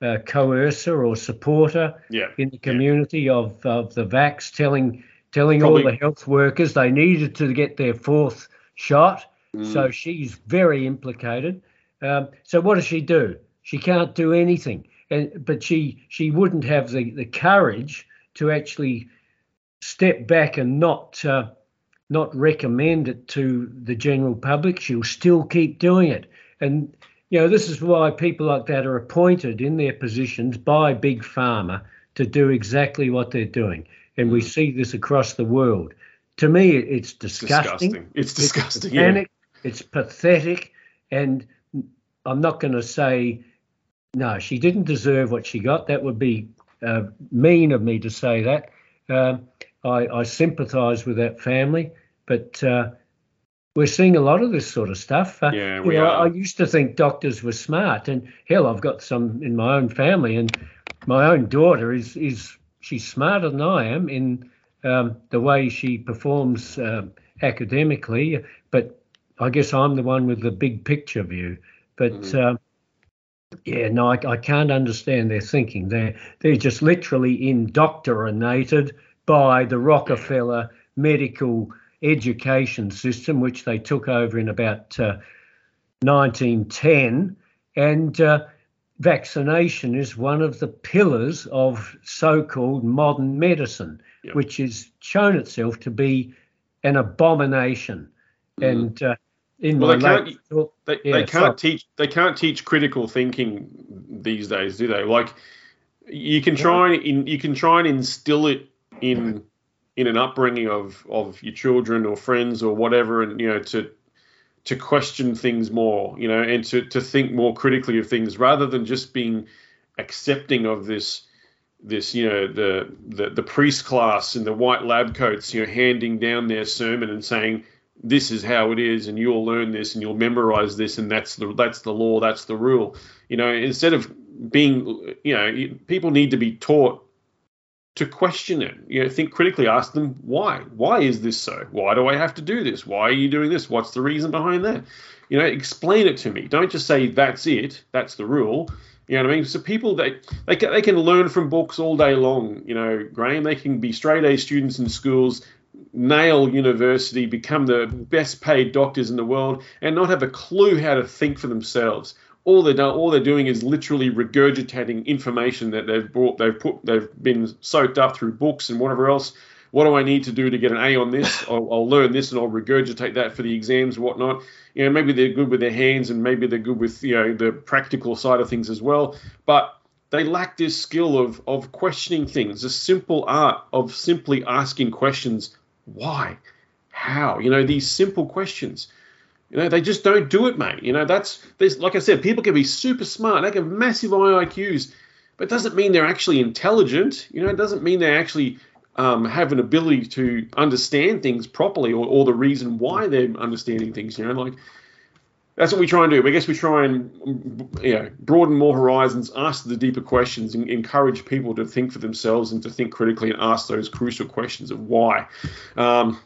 uh, coercer or supporter yeah. in the community of, of the vax, telling telling all the health workers they needed to get their fourth shot. Mm. So she's very implicated. Um, so what does she do? She can't do anything, and but she she wouldn't have the, the courage to actually step back and not uh, not recommend it to the general public. She'll still keep doing it, and you know this is why people like that are appointed in their positions by big pharma to do exactly what they're doing, and we see this across the world. To me, it's disgusting. disgusting. It's disgusting. It's yeah. it's pathetic, and I'm not going to say no. She didn't deserve what she got. That would be uh, mean of me to say that. Um, I, I sympathise with that family, but uh, we're seeing a lot of this sort of stuff. Uh, Yeah, you we know, are. I used to think doctors were smart, and hell, I've got some in my own family, and my own daughter is is she's smarter than I am in um, the way she performs um, academically, but I guess I'm the one with the big picture view. But Mhm. um, yeah, no, I, I can't understand their thinking. They're they're just literally indoctrinated by the Rockefeller medical education system, which they took over in about uh, 1910, and uh, vaccination is one of the pillars of so-called modern medicine, Yep. which has shown itself to be an abomination. Mhm. And uh, in Well, they can't- late They, Yeah, they can't sorry. teach they can't teach critical thinking these days, do they? Like you can try and in, you can try and instill it in in an upbringing of of your children or friends or whatever, and you know to to question things more, you know, and to, to think more critically of things rather than just being accepting of this this you know the, the the priest class in the white lab coats you know handing down their sermon and saying this is how it is and you'll learn this and you'll memorize this and that's the that's the law that's the rule. You know instead of being you know people need to be taught to question it you know think critically ask them why why is this so why do i have to do this why are you doing this what's the reason behind that you know explain it to me don't just say that's it that's the rule you know what I mean? So people they they can, they can learn from books all day long. You know, Graham. They can be straight A students in schools, nail university, become the best paid doctors in the world, and not have a clue how to think for themselves. All they're done, all they're doing is literally regurgitating information that they've brought, they've put, they've been soaked up through books and whatever else. What do I need to do to get an A on this? I'll, I'll learn this and I'll regurgitate that for the exams and whatnot you know, maybe they're good with their hands and maybe they're good with, you know, the practical side of things as well. But they lack this skill of of questioning things, the simple art of simply asking questions. Why? How? You know, these simple questions. You know, they just don't do it, mate. You know, that's there's like I said, people can be super smart, they can have massive IQs, but it doesn't mean they're actually intelligent. You know, it doesn't mean they actually um, have an ability to understand things properly or, or the reason why they're understanding things. You know, like that's what we try and do. I guess we try and you know, broaden more horizons, ask the deeper questions, and encourage people to think for themselves and to think critically and ask those crucial questions of why. Um,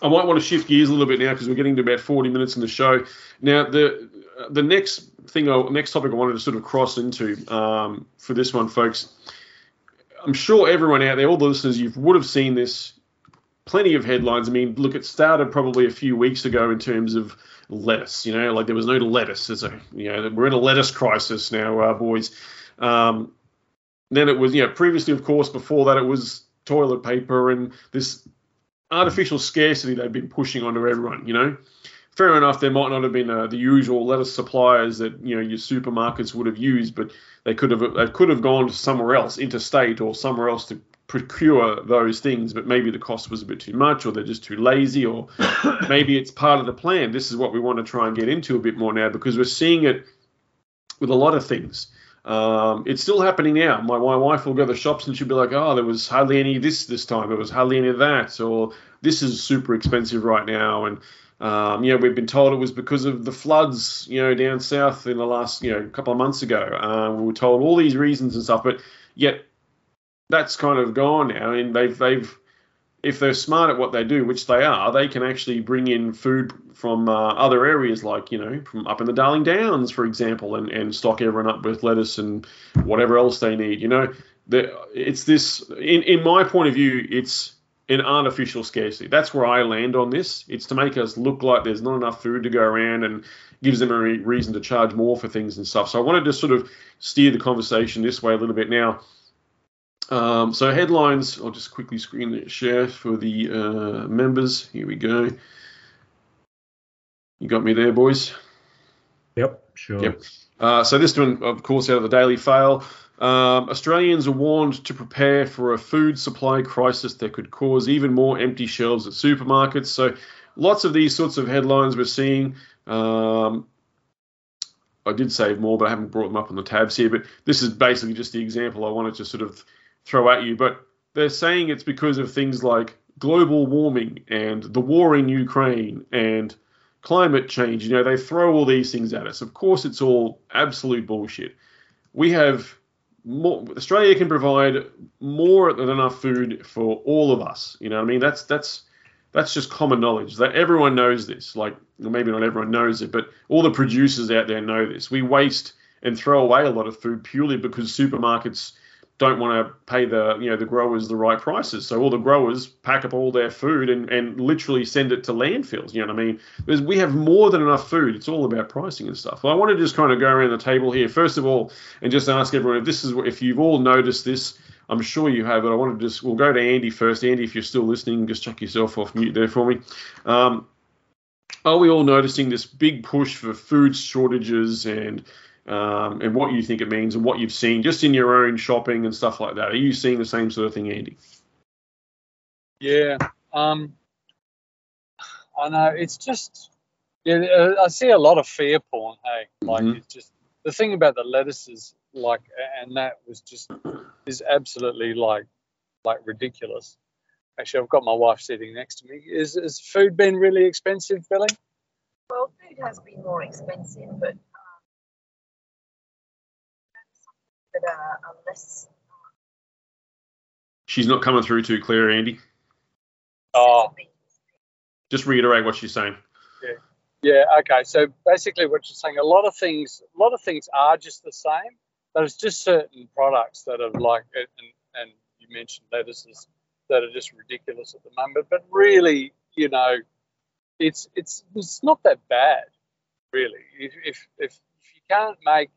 I might want to shift gears a little bit now because we're getting to about 40 minutes in the show. Now, the the next thing, I, next topic I wanted to sort of cross into um, for this one, folks, I'm sure everyone out there, all the listeners, you would have seen this. Plenty of headlines. I mean, look, it started probably a few weeks ago in terms of lettuce. You know, like there was no lettuce. As a, you know, we're in a lettuce crisis now, uh, boys. Um, then it was, you know, previously, of course, before that, it was toilet paper and this artificial scarcity they've been pushing onto everyone. You know, fair enough, there might not have been uh, the usual lettuce suppliers that you know your supermarkets would have used, but they could have they could have gone to somewhere else, interstate or somewhere else to procure those things, but maybe the cost was a bit too much, or they're just too lazy, or maybe it's part of the plan. This is what we want to try and get into a bit more now because we're seeing it with a lot of things. Um, it's still happening now. My, my wife will go to the shops and she'll be like, "Oh, there was hardly any of this this time. There was hardly any of that, or this is super expensive right now." And um, you know, we've been told it was because of the floods, you know, down south in the last, you know, couple of months ago. Uh, we were told all these reasons and stuff, but yet that's kind of gone now. And they've they've if they're smart at what they do, which they are, they can actually bring in food from uh, other areas, like you know, from up in the Darling Downs, for example, and, and stock everyone up with lettuce and whatever else they need. You know, it's this. In in my point of view, it's an artificial scarcity. That's where I land on this. It's to make us look like there's not enough food to go around and gives them a re- reason to charge more for things and stuff. So I wanted to sort of steer the conversation this way a little bit now. Um, so headlines, I'll just quickly screen share for the uh, members. Here we go. You got me there, boys? Yep, sure. Yep. Uh, so this one, of course, out of the Daily Fail. Um, Australians are warned to prepare for a food supply crisis that could cause even more empty shelves at supermarkets. So, lots of these sorts of headlines we're seeing. Um, I did save more, but I haven't brought them up on the tabs here. But this is basically just the example I wanted to sort of throw at you. But they're saying it's because of things like global warming and the war in Ukraine and climate change. You know, they throw all these things at us. Of course, it's all absolute bullshit. We have more, Australia can provide more than enough food for all of us. You know what I mean? That's that's that's just common knowledge that everyone knows this. Like maybe not everyone knows it, but all the producers out there know this. We waste and throw away a lot of food purely because supermarkets don't want to pay the you know the growers the right prices. So all the growers pack up all their food and, and literally send it to landfills. You know what I mean? Because we have more than enough food. It's all about pricing and stuff. Well, I want to just kind of go around the table here first of all and just ask everyone if this is if you've all noticed this. I'm sure you have, but I want to just we'll go to Andy first. Andy, if you're still listening, just chuck yourself off mute there for me. Um, are we all noticing this big push for food shortages and um, and what you think it means and what you've seen just in your own shopping and stuff like that. Are you seeing the same sort of thing, Andy? Yeah. Um, I know it's just Yeah, uh, I see a lot of fear porn. Hey, like Mhm. it's just the thing about the lettuces, like, and that was just is absolutely like like ridiculous. Actually, I've got my wife sitting next to me. Is is food been really expensive, Billy? Well, food has been more expensive, but that are, are. She's not coming through too clear, Andy. Oh. Just reiterate what she's saying. Yeah. Okay. So basically, what you're saying, a lot of things, a lot of things are just the same. There's just certain products that are like, and, and you mentioned lettuces that are just ridiculous at the moment. But really, you know, it's it's it's not that bad, really. If if if, if you can't make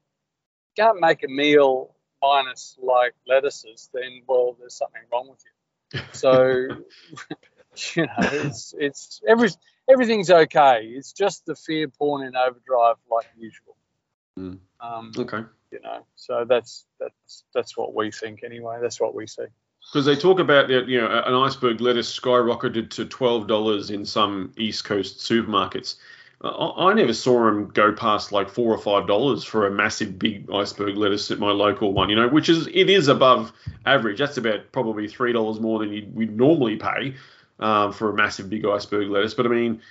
can't make a meal minus like lettuces, then well, there's something wrong with you. So, you know, it's it's every everything's okay. It's just the fear porn in overdrive, like usual. Mm. Um, Okay. you know, so that's that's that's what we think anyway. That's what we see. Because they talk about that, you know, an iceberg lettuce skyrocketed to twelve dollars in some East Coast supermarkets. I, I never saw them go past like four or five dollars for a massive big iceberg lettuce at my local one. You know, which is it is above average. That's about probably three dollars more than you would normally pay um, for a massive big iceberg lettuce. But I mean,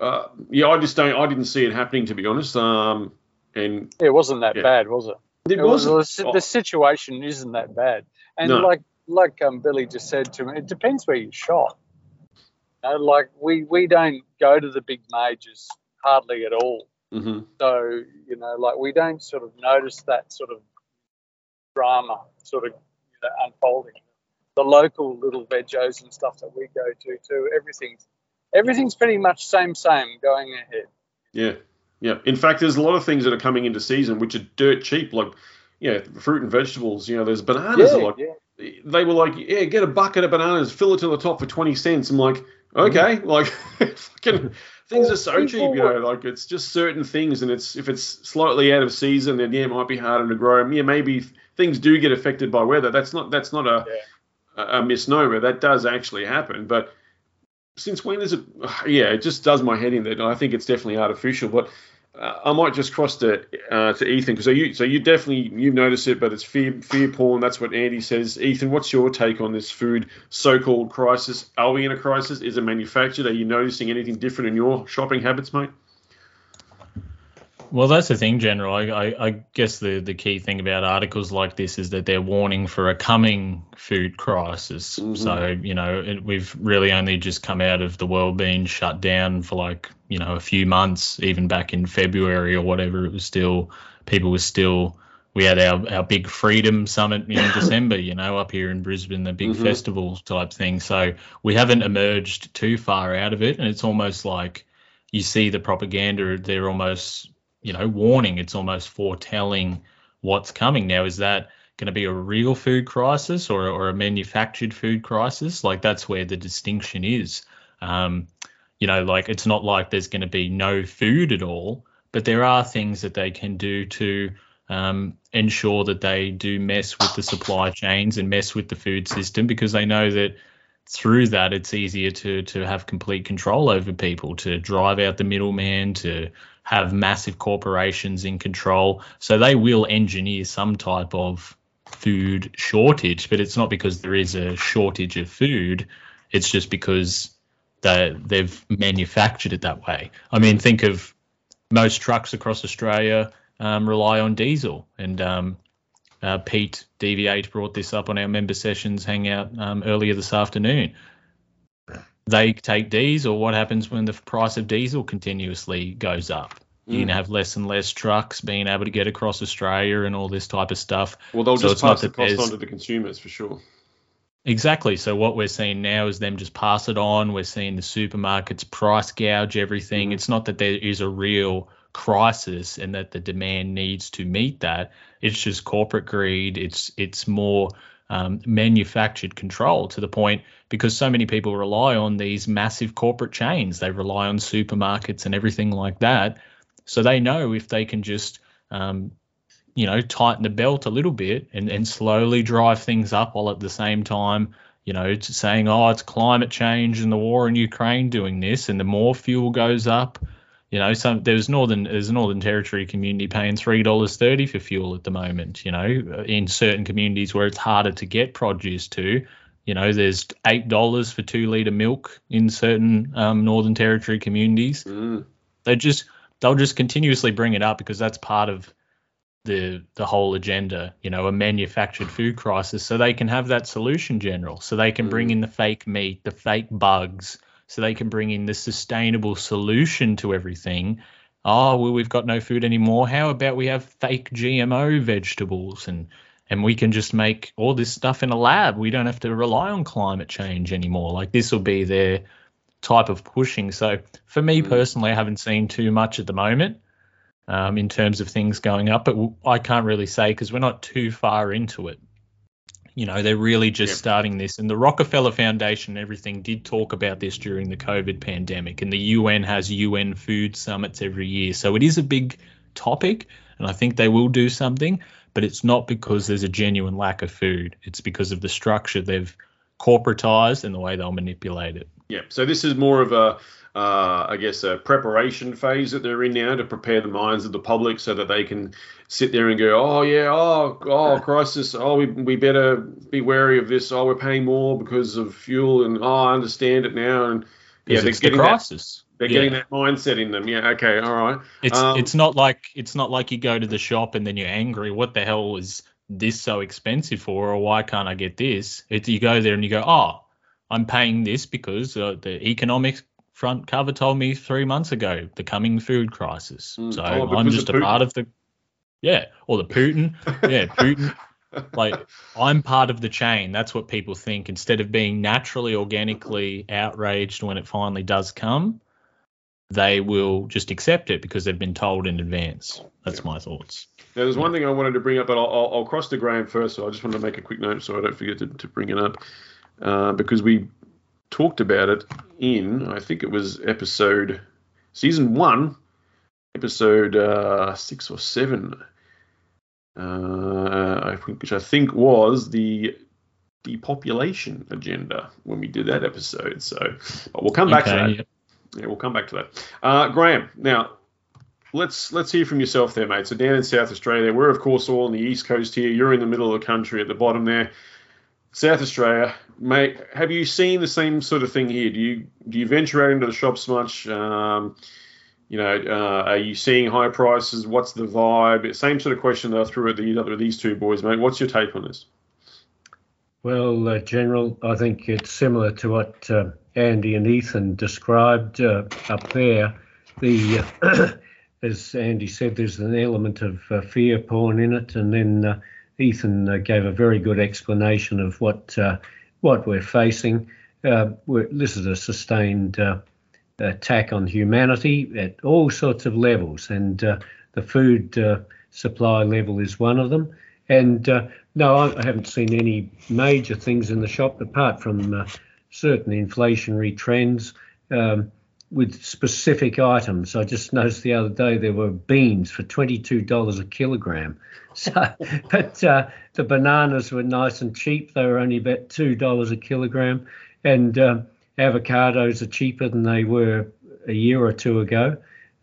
uh, yeah, I just don't. I didn't see it happening to be honest. Um, and It wasn't that Yeah. bad, was it? it It was, wasn't. the, the situation isn't that bad, and No. like like um, Billy just said to me, it depends where you shop. You know, like we we don't go to the big majors hardly at all. Mhm. So, you know, like we don't sort of notice that sort of drama sort of you know, unfolding. The local little vegos and stuff that we go to too, everything's everything's pretty much same same going ahead. Yeah, yeah. In fact, there's a lot of things that are coming into season which are dirt cheap, like yeah, fruit and vegetables. You know, there's bananas. Yeah, like yeah. they were like, yeah, get a bucket of bananas, fill it to the top for twenty cents. I'm like, okay, like fucking things are so cheap. You know, like it's just certain things, and it's if it's slightly out of season, then yeah, it might be harder to grow. Yeah, maybe things do get affected by weather. That's not that's not a a, a misnomer. That does actually happen, but since when is it? Yeah, it just does my head in that. I think it's definitely artificial, but uh, I might just cross to uh, to Ethan because so you so you definitely you notice it, but it's fear fear porn. That's what Andy says. Ethan, what's your take on this food so-called crisis? Are we in a crisis? Is it manufactured? Are you noticing anything different in your shopping habits, mate? Well, that's the thing, General. I, I, I guess the, the key thing about articles like this is that they're warning for a coming food crisis. Mhm. So, you know, it, we've really only just come out of the world being shut down for like, you know, a few months, even back in February or whatever. It was still, people were still, we had our, our big freedom summit in December, you know, up here in Brisbane, the big Mhm. festival type thing. So we haven't emerged too far out of it. And it's almost like you see the propaganda, they're almost you know, warning. It's almost foretelling what's coming. Now, is that going to be a real food crisis or, or a manufactured food crisis? Like that's where the distinction is. Um, you know, like it's not like there's going to be no food at all, but there are things that they can do to um, ensure that they do mess with the supply chains and mess with the food system because they know that through that it's easier to to have complete control over people to drive out the middleman to have massive corporations in control. So they will engineer some type of food shortage but it's not because there is a shortage of food. It's just because they they've manufactured it that way. I mean think of most trucks across australia um, rely on diesel. And um, uh, Pete DV8 brought this up on our member sessions hangout um, earlier this afternoon. They take diesel. What happens when the price of diesel continuously goes up? You're Mm. gonna have less and less trucks being able to get across Australia and all this type of stuff. Well, they'll So just it's not pass the cost on to the consumers for sure. Exactly. So what we're seeing now is them just pass it on. We're seeing the supermarkets price gouge everything. Mhm. It's not that there is a real crisis and that the demand needs to meet that. It's just corporate greed. It's it's more um, manufactured control to the point because so many people rely on these massive corporate chains. They rely on supermarkets and everything like that. So they know if they can just um, you know, tighten the belt a little bit and, and slowly drive things up while at the same time, you know, saying, oh, it's climate change and the war in Ukraine doing this, and the more fuel goes up, You know, some there's northern there's a Northern Territory community paying three dollars thirty for fuel at the moment. You know, in certain communities where it's harder to get produce to, you know, there's eight dollars for two liter milk in certain um, Northern Territory communities. Mm. They just they'll just continuously bring it up because that's part of the the whole agenda. You know, a manufactured food crisis, so they can have that solution general. So they can bring in the fake meat, the fake bugs so they can bring in the sustainable solution to everything. Oh, well, we've got no food anymore. How about we have fake GMO vegetables and and we can just make all this stuff in a lab. We don't have to rely on climate change anymore. Like this will be their type of pushing. So for me personally, I haven't seen too much at the moment um, in terms of things going up, but I can't really say because we're not too far into it. You know, they're really just Yep. starting this. And the Rockefeller Foundation and everything did talk about this during the COVID pandemic. And the UN has UN food summits every year. So it is a big topic. And I think they will do something. But it's not because there's a genuine lack of food. It's because of the structure they've corporatized and the way they'll manipulate it. Yeah. So this is more of a, uh, I guess, a preparation phase that they're in now to prepare the minds of the public so that they can sit there and go, oh yeah, oh oh crisis, oh we, we better be wary of this. Oh we're paying more because of fuel, and oh I understand it now. And yeah, they're it's the getting that, crisis. they're Yeah. getting that mindset in them. Yeah. Okay. All right. It's Um, it's not like it's not like you go to the shop and then you're angry. What the hell is this so expensive for, or why can't I get this? It's you go there and you go, oh, I'm paying this because uh, the economic front cover told me three months ago the coming food crisis. Mm. So Oh, I'm just a part of the yeah, or the Putin, yeah, Putin. Like I'm part of the chain. That's what people think. Instead of being naturally, organically outraged when it finally does come, they will just accept it because they've been told in advance. That's my thoughts. Now, there's one thing I wanted to bring up, but I'll, I'll, I'll cross to Graham first. So I just wanted to make a quick note so I don't forget to, to bring it up uh, because we talked about it in, I think it was episode, season one, episode uh, six or seven, uh, I think, which I think was the depopulation agenda when we did that episode. So we'll come back to that. Yep. Yeah, we'll come back to that. Uh, Graham, now let's let's hear from yourself there, mate. So down in South Australia, we're of course all on the east coast here. You're in the middle of the country at the bottom there. South Australia, mate. Have you seen the same sort of thing here? Do you do you venture out into the shops much? Um, you know, uh, are you seeing high prices? What's the vibe? Same sort of question that I threw at the these two boys, mate. What's your take on this? Well, uh, General, I think it's similar to what uh, Andy and Ethan described uh, up there. The uh, as Andy said, there's an element of uh, fear porn in it, and then Ethan uh, gave a very good explanation of what uh, what we're facing. Uh, we're, this is a sustained attack on humanity at all sorts of levels, and uh, the food uh, supply level is one of them. And uh, no, I haven't seen any major things in the shop apart from certain inflationary trends um, with specific items. I just noticed the other day there were beans for $22 a kilogram. So, but uh, the bananas were nice and cheap. They were only about $2 a kilogram. And um, avocados are cheaper than they were a year or two ago,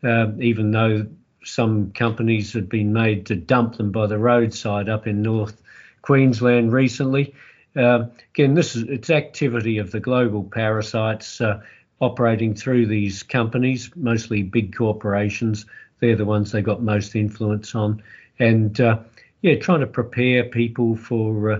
um, even though some companies had been made to dump them by the roadside up in North Queensland recently. Um, again, this is it's activity of the global parasites uh, operating through these companies, mostly big corporations. They're the ones they got most influence on, and uh, yeah, trying to prepare people for, uh,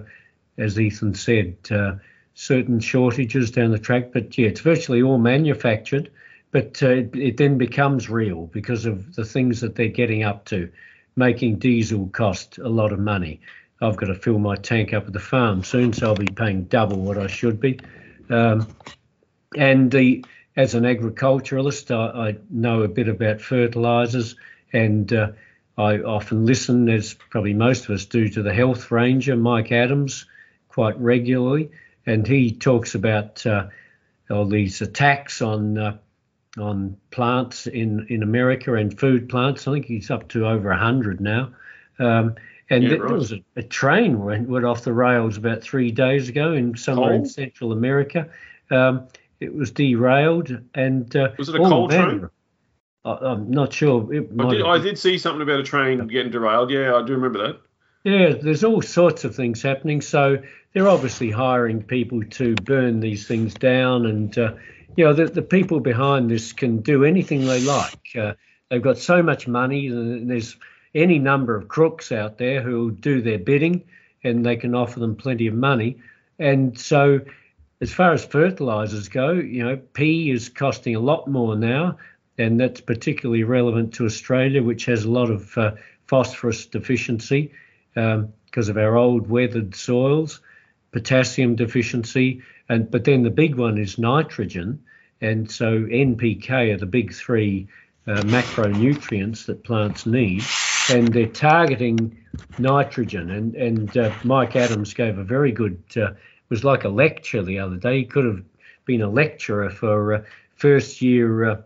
as Ethan said, uh, certain shortages down the track. But yeah, it's virtually all manufactured, but uh, it, it then becomes real because of the things that they're getting up to, making diesel cost a lot of money. I've got to fill my tank up at the farm soon, so I'll be paying double what I should be. Um, and the as an agriculturalist, I, I know a bit about fertilizers, and uh, I often listen, as probably most of us do, to the health ranger Mike Adams quite regularly, and he talks about uh, all these attacks on uh, on plants in in America and food plants. I think he's up to over hundred now. Um, and Yeah, there right. was a, a train went, went off the rails about three days ago in somewhere in Central America. Um, it was derailed and uh, Was it a all coal train? I, I'm not sure. It I did, I did see something about a train getting derailed. Yeah, I do remember that. Yeah, there's all sorts of things happening. So they're obviously hiring people to burn these things down, and uh, you know the, the people behind this can do anything they like. Uh, they've got so much money, and there's any number of crooks out there who will do their bidding, and they can offer them plenty of money. And so, as far as fertilizers go, you know, P is costing a lot more now, and that's particularly relevant to Australia, which has a lot of uh, phosphorus deficiency because of our old weathered soils, potassium deficiency, and but then the big one is nitrogen, and so NPK are the big three uh, macronutrients that plants need, and they're targeting nitrogen. And and uh, Mike Adams gave a very good uh, was like a lecture the other day. He could have been a lecturer for uh, first year. Uh,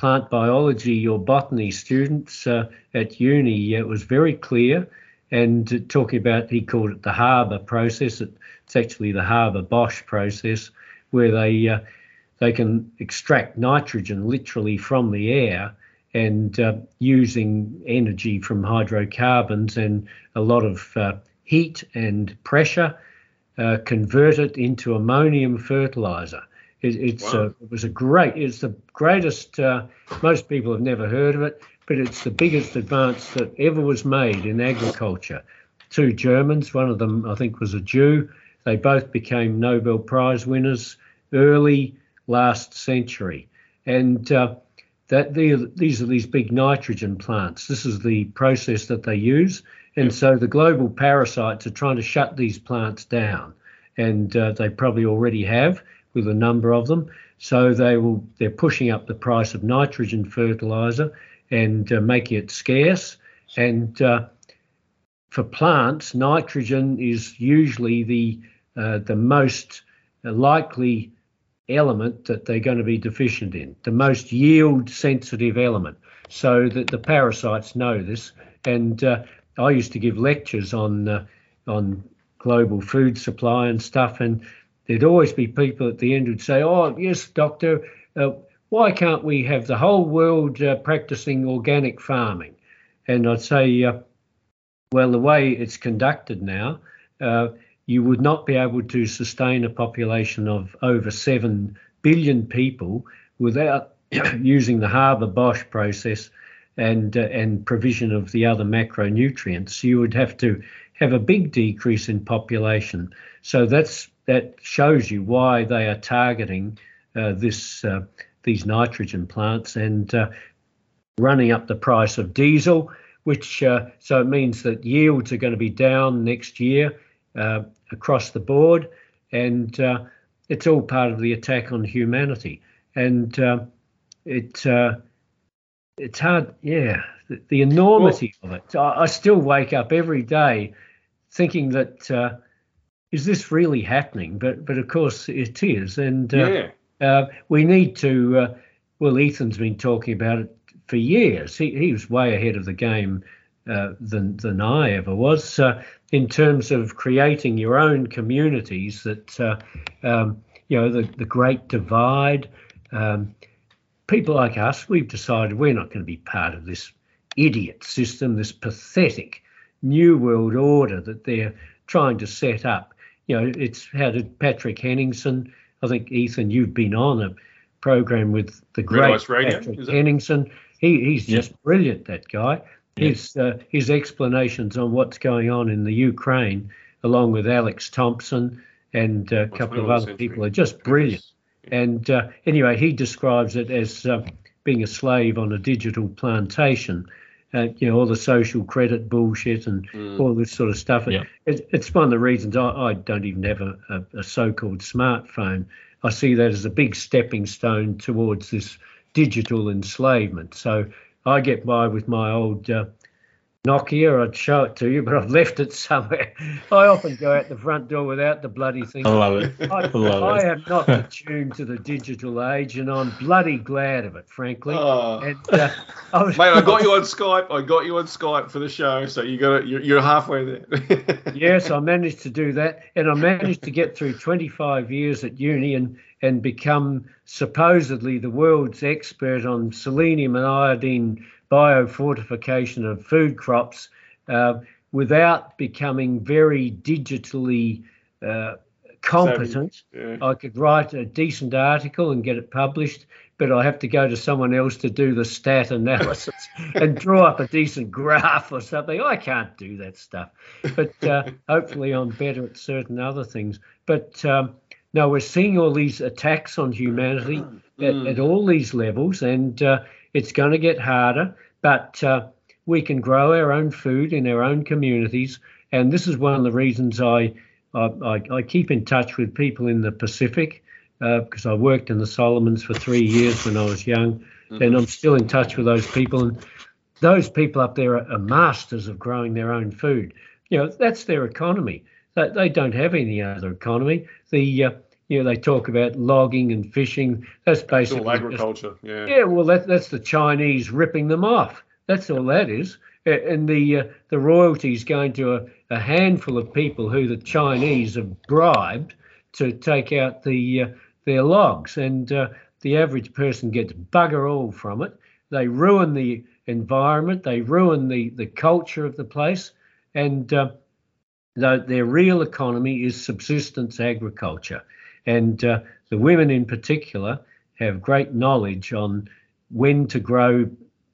plant biology or botany students uh, at uni, it was very clear. And talking about, he called it the Haber process. It's actually the Haber Bosch process, where they uh, they can extract nitrogen literally from the air and uh, using energy from hydrocarbons and a lot of uh, heat and pressure, uh, convert it into ammonium fertilizer. It, it's Wow. a, it was a great. It's the greatest. Uh, most people have never heard of it, but it's the biggest advance that ever was made in agriculture. Two Germans, one of them I think was a Jew. They both became Nobel Prize winners early last century, and uh, that the, these are these big nitrogen plants. This is the process that they use, and so the global parasites are trying to shut these plants down, and uh, they probably already have with a number of them. So they will they're pushing up the price of nitrogen fertilizer and uh, making it scarce. And uh, for plants, nitrogen is usually the uh, the most likely element that they're going to be deficient in, the most yield sensitive element. So that the parasites know this. And uh, I used to give lectures on uh, on global food supply and stuff, and there'd always be people at the end who'd say, "Oh, yes, doctor, uh, why can't we have the whole world uh, practicing organic farming?" And I'd say, uh, "Well, the way it's conducted now, uh, you would not be able to sustain a population of over seven billion people without using the Haber Bosch process." And, uh, and provision of the other macronutrients, you would have to have a big decrease in population. So that's that shows you why they are targeting uh, this uh, these nitrogen plants and uh, running up the price of diesel, which uh, so it means that yields are going to be down next year uh, across the board, and it's all part of the attack on humanity. And it it's hard, yeah, the, the enormity of it. I, I still wake up every day thinking that uh, is this really happening? But but of course it is, and uh, Yeah. uh, we need to. Uh, well, Ethan's been talking about it for years. He he was way ahead of the game uh, than than I ever was uh, in terms of creating your own communities. That uh, um, you know the the Great Divide. Um, people like us, we've decided we're not going to be part of this idiot system, this pathetic new world order that they're trying to set up. You know, it's how did Patrick Henningsen, I think Ethan, you've been on a program with the great Radio, Patrick is? Henningsen. He, he's Yeah. just brilliant, that guy. Yeah. His uh, his explanations on what's going on in the Ukraine, along with Alex Thompson and a couple of other century. people, are just brilliant. And uh, anyway, he describes it as uh, being a slave on a digital plantation. Uh, you know, all the social credit bullshit and Mm. all this sort of stuff. Yeah. It, it's one of the reasons I, I don't even have a, a, a so-called smartphone. I see that as a big stepping stone towards this digital enslavement. So I get by with my old uh, Nokia, I'd show it to you, but I've left it somewhere. I often go out the front door without the bloody thing. I love it. I, love I it. am not attuned to the digital age, and I'm bloody glad of it, frankly. Oh. And uh, I was, Mate, I got you on Skype. I got you on Skype for the show, so you got it. You're, you're halfway there. yes, I managed to do that, and I managed to get through 25 years at uni and and become supposedly the world's expert on selenium and iodine biofortification of food crops, uh, without becoming very digitally uh, competent. yeah. I could write a decent article and get it published, but I have to go to someone else to do the stat analysis and draw up a decent graph or something. I can't do that stuff, but uh, hopefully I'm better at certain other things. But um, no, we're seeing all these attacks on humanity at, at all these levels, and uh, it's going to get harder. But uh, we can grow our own food in our own communities, and this is one of the reasons I I, I, keep in touch with people in the Pacific uh, because I worked in the Solomons for three years when I was young, and I'm still in touch with those people. And those people up there are, are masters of growing their own food. You know, that's their economy. They, they don't have any other economy. The uh, you know they talk about logging and fishing. That's basically all just- agriculture. Yeah. yeah, well, that, that's the Chinese ripping them off. That's all that is. And the uh, the royalties going to a, a handful of people who the Chinese have bribed to take out the uh, their logs, and uh, the average person gets bugger all from it. They ruin the environment. They ruin the the culture of the place, and uh, the, their real economy is subsistence agriculture. And uh, the women in particular have great knowledge on when to grow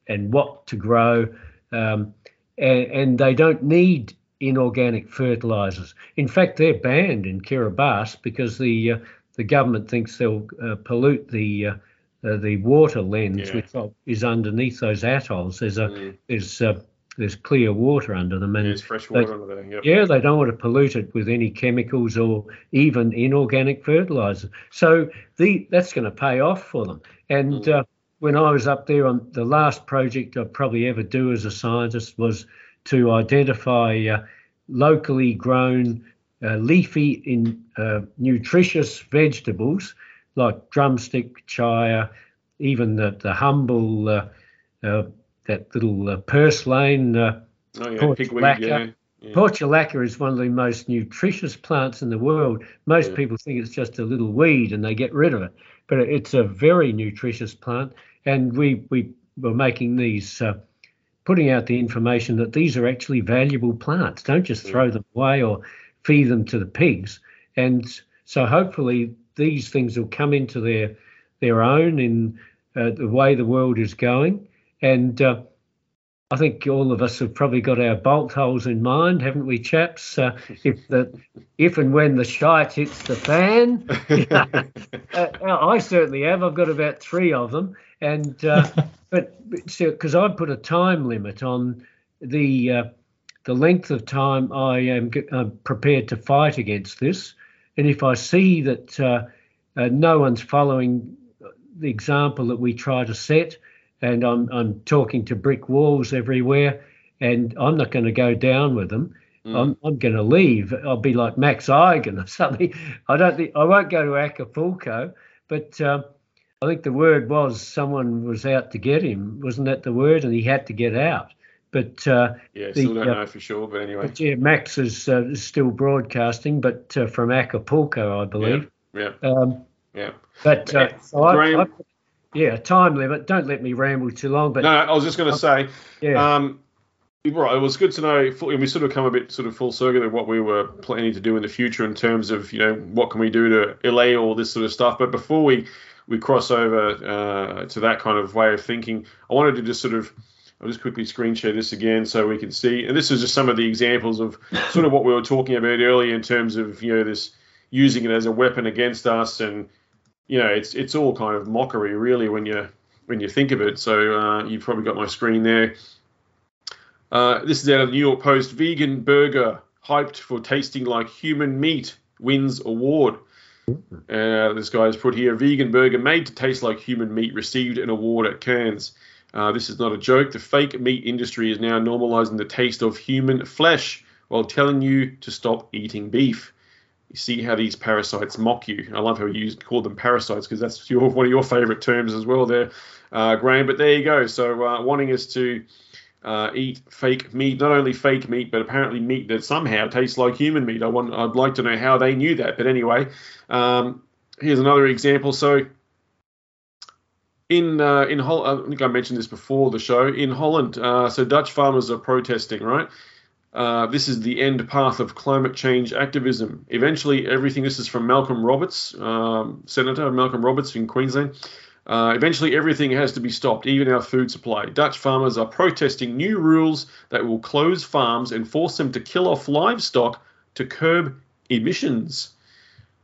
and what to grow, um, and, and they don't need inorganic fertilizers. In fact, they're banned in Kiribati because the uh, the government thinks they'll uh, pollute the uh, uh, the water lens, Yeah. which is underneath those atolls. There's a Mm. there's there's clear water under them, and There's fresh they- water under there. Yep. yeah, they don't want to pollute it with any chemicals or even inorganic fertilizer. So the that's going to pay off for them. And Mm. uh, when I was up there on the last project I'd probably ever do as a scientist was to identify uh, locally grown uh, leafy in uh, nutritious vegetables like drumstick, chaya, even the, the humble uh, uh, that little uh, purslane. Uh, Oh yeah, pigweed. Yeah. yeah. Portulaca is one of the most nutritious plants in the world. Most Yeah. people think it's just a little weed and they get rid of it, but it's a very nutritious plant. And we we were making these, uh, putting out the information that these are actually valuable plants. Don't just throw them away or feed them to the pigs. And so hopefully these things will come into their their own in uh, the way the world is going. And uh, I think all of us have probably got our bolt holes in mind, haven't we, chaps? Uh, if the if and when the shite hits the fan, uh, I certainly have. I've got about three of them, and uh, but because I've put a time limit on the uh, the length of time I am g- uh, prepared to fight against this, and if I see that uh, uh, no one's following the example that we try to set, and I'm I'm talking to brick walls everywhere, and I'm not going to go down with them. I'm, I'm going to leave. I'll be like Max Igan or something. I don't think I won't go to Acapulco, but um, I think the word was someone was out to get him. Wasn't that the word? And he had to get out. But uh, Yeah, the, still don't uh, know for sure, but anyway. but yeah, Max is, uh, is still broadcasting, but uh, from Acapulco, I believe. Yeah, Um, yeah. but uh, Yeah, so I, I, yeah, time limit. Don't let me ramble too long. But No, I was just going to say, yeah, um, right, it was good to know. And we sort of come a bit sort of full circle of what we were planning to do in the future in terms of you know what can we do to allay all this sort of stuff. But before we we cross over uh, to that kind of way of thinking, I wanted to just sort of I'll just quickly screen share this again so we can see. And this is just some of the examples of sort of what we were talking about earlier in terms of you know this using it as a weapon against us, and you know it's it's all kind of mockery really when you when you think of it. So uh, you've probably got my screen there. Uh, this is out of the New York Post. Vegan burger hyped for tasting like human meat wins award. Uh, this guy's put here vegan burger made to taste like human meat received an award at Cannes. Uh, this is not a joke. The fake meat industry is now normalizing the taste of human flesh while telling you to stop eating beef. You see how these parasites mock you. I love how you call them parasites because that's your, one of your favorite terms as well, there, uh, Graham. But there you go. So, uh, wanting us to uh, eat fake meat, not only fake meat, but apparently meat that somehow tastes like human meat. I want, I'd like to know how they knew that. But anyway, um, here's another example. So, in uh, in Holland, I think I mentioned this before the show. In Holland, uh, so Dutch farmers are protesting, right? Uh, this is the end path of climate change activism. Eventually, everything. This is from Malcolm Roberts, um, Senator Malcolm Roberts in Queensland. Uh, eventually, everything has to be stopped, even our food supply. Dutch farmers are protesting new rules that will close farms and force them to kill off livestock to curb emissions.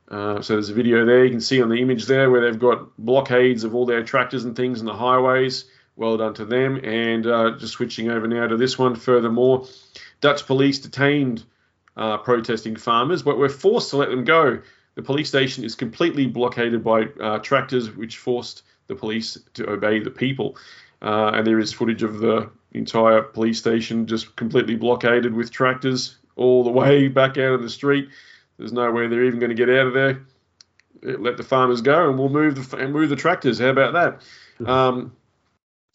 Uh, so there's a video there you can see on the image there where they've got blockades of all their tractors and things in the highways. Well done to them. And uh, just switching over now to this one. Furthermore, Dutch police detained uh, protesting farmers, but were forced to let them go. The police station is completely blockaded by uh, tractors, which forced the police to obey the people. Uh, and there is footage of the entire police station just completely blockaded with tractors all the way back out of the street. There's no way they're even going to get out of there. Let the farmers go, and we'll move the and move the tractors. How about that? Um,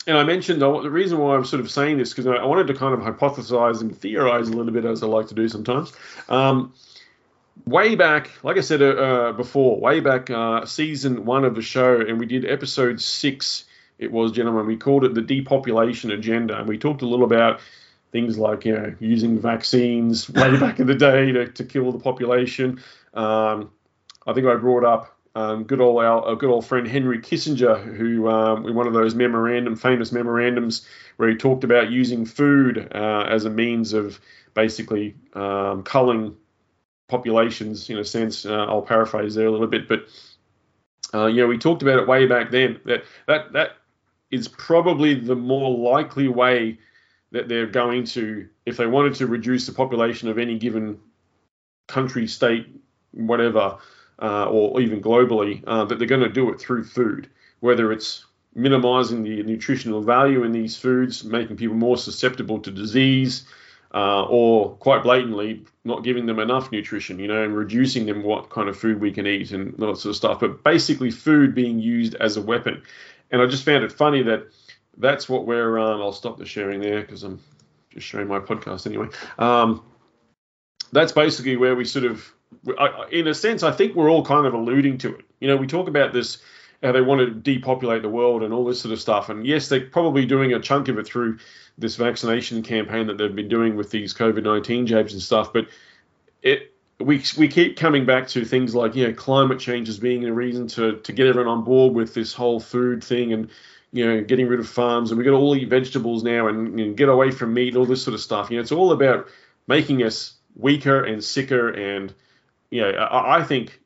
and I mentioned the reason why I'm sort of saying this because I wanted to kind of hypothesize and theorize a little bit as I like to do sometimes. Um, way back, like I said uh, uh, before, way back uh, season one of the show, and we did episode six. It was, gentlemen, we called it the depopulation agenda, and we talked a little about things like you know using vaccines way back in the day to, to kill the population. Um, I think I brought up um, good old our, good old friend Henry Kissinger, who um, in one of those memorandum, famous memorandums, where he talked about using food uh, as a means of basically um, culling populations. In a sense, uh, I'll paraphrase there a little bit, but uh, we talked about it way back then. That that that is probably the more likely way that they're going to, if they wanted to reduce the population of any given country, state, whatever, uh, or even globally, uh, that they're going to do it through food, whether it's minimizing the nutritional value in these foods, making people more susceptible to disease, uh, or quite blatantly not giving them enough nutrition, you know, and reducing them what kind of food we can eat and that sort of stuff. But basically, food being used as a weapon. And I just found it funny that that's what we're. Um, I'll stop the sharing there because I'm just showing my podcast anyway. Um, that's basically where we sort of, in a sense, I think we're all kind of alluding to it. You know, we talk about this how they want to depopulate the world and all this sort of stuff. And yes, they're probably doing a chunk of it through this vaccination campaign that they've been doing with these COVID nineteen jabs and stuff. But it we we keep coming back to things like you know climate change as being a reason to to get everyone on board with this whole food thing and you know, getting rid of farms, and we got all eat vegetables now and, and get away from meat, and all this sort of stuff. You know, it's all about making us weaker and sicker, and you know, I, I think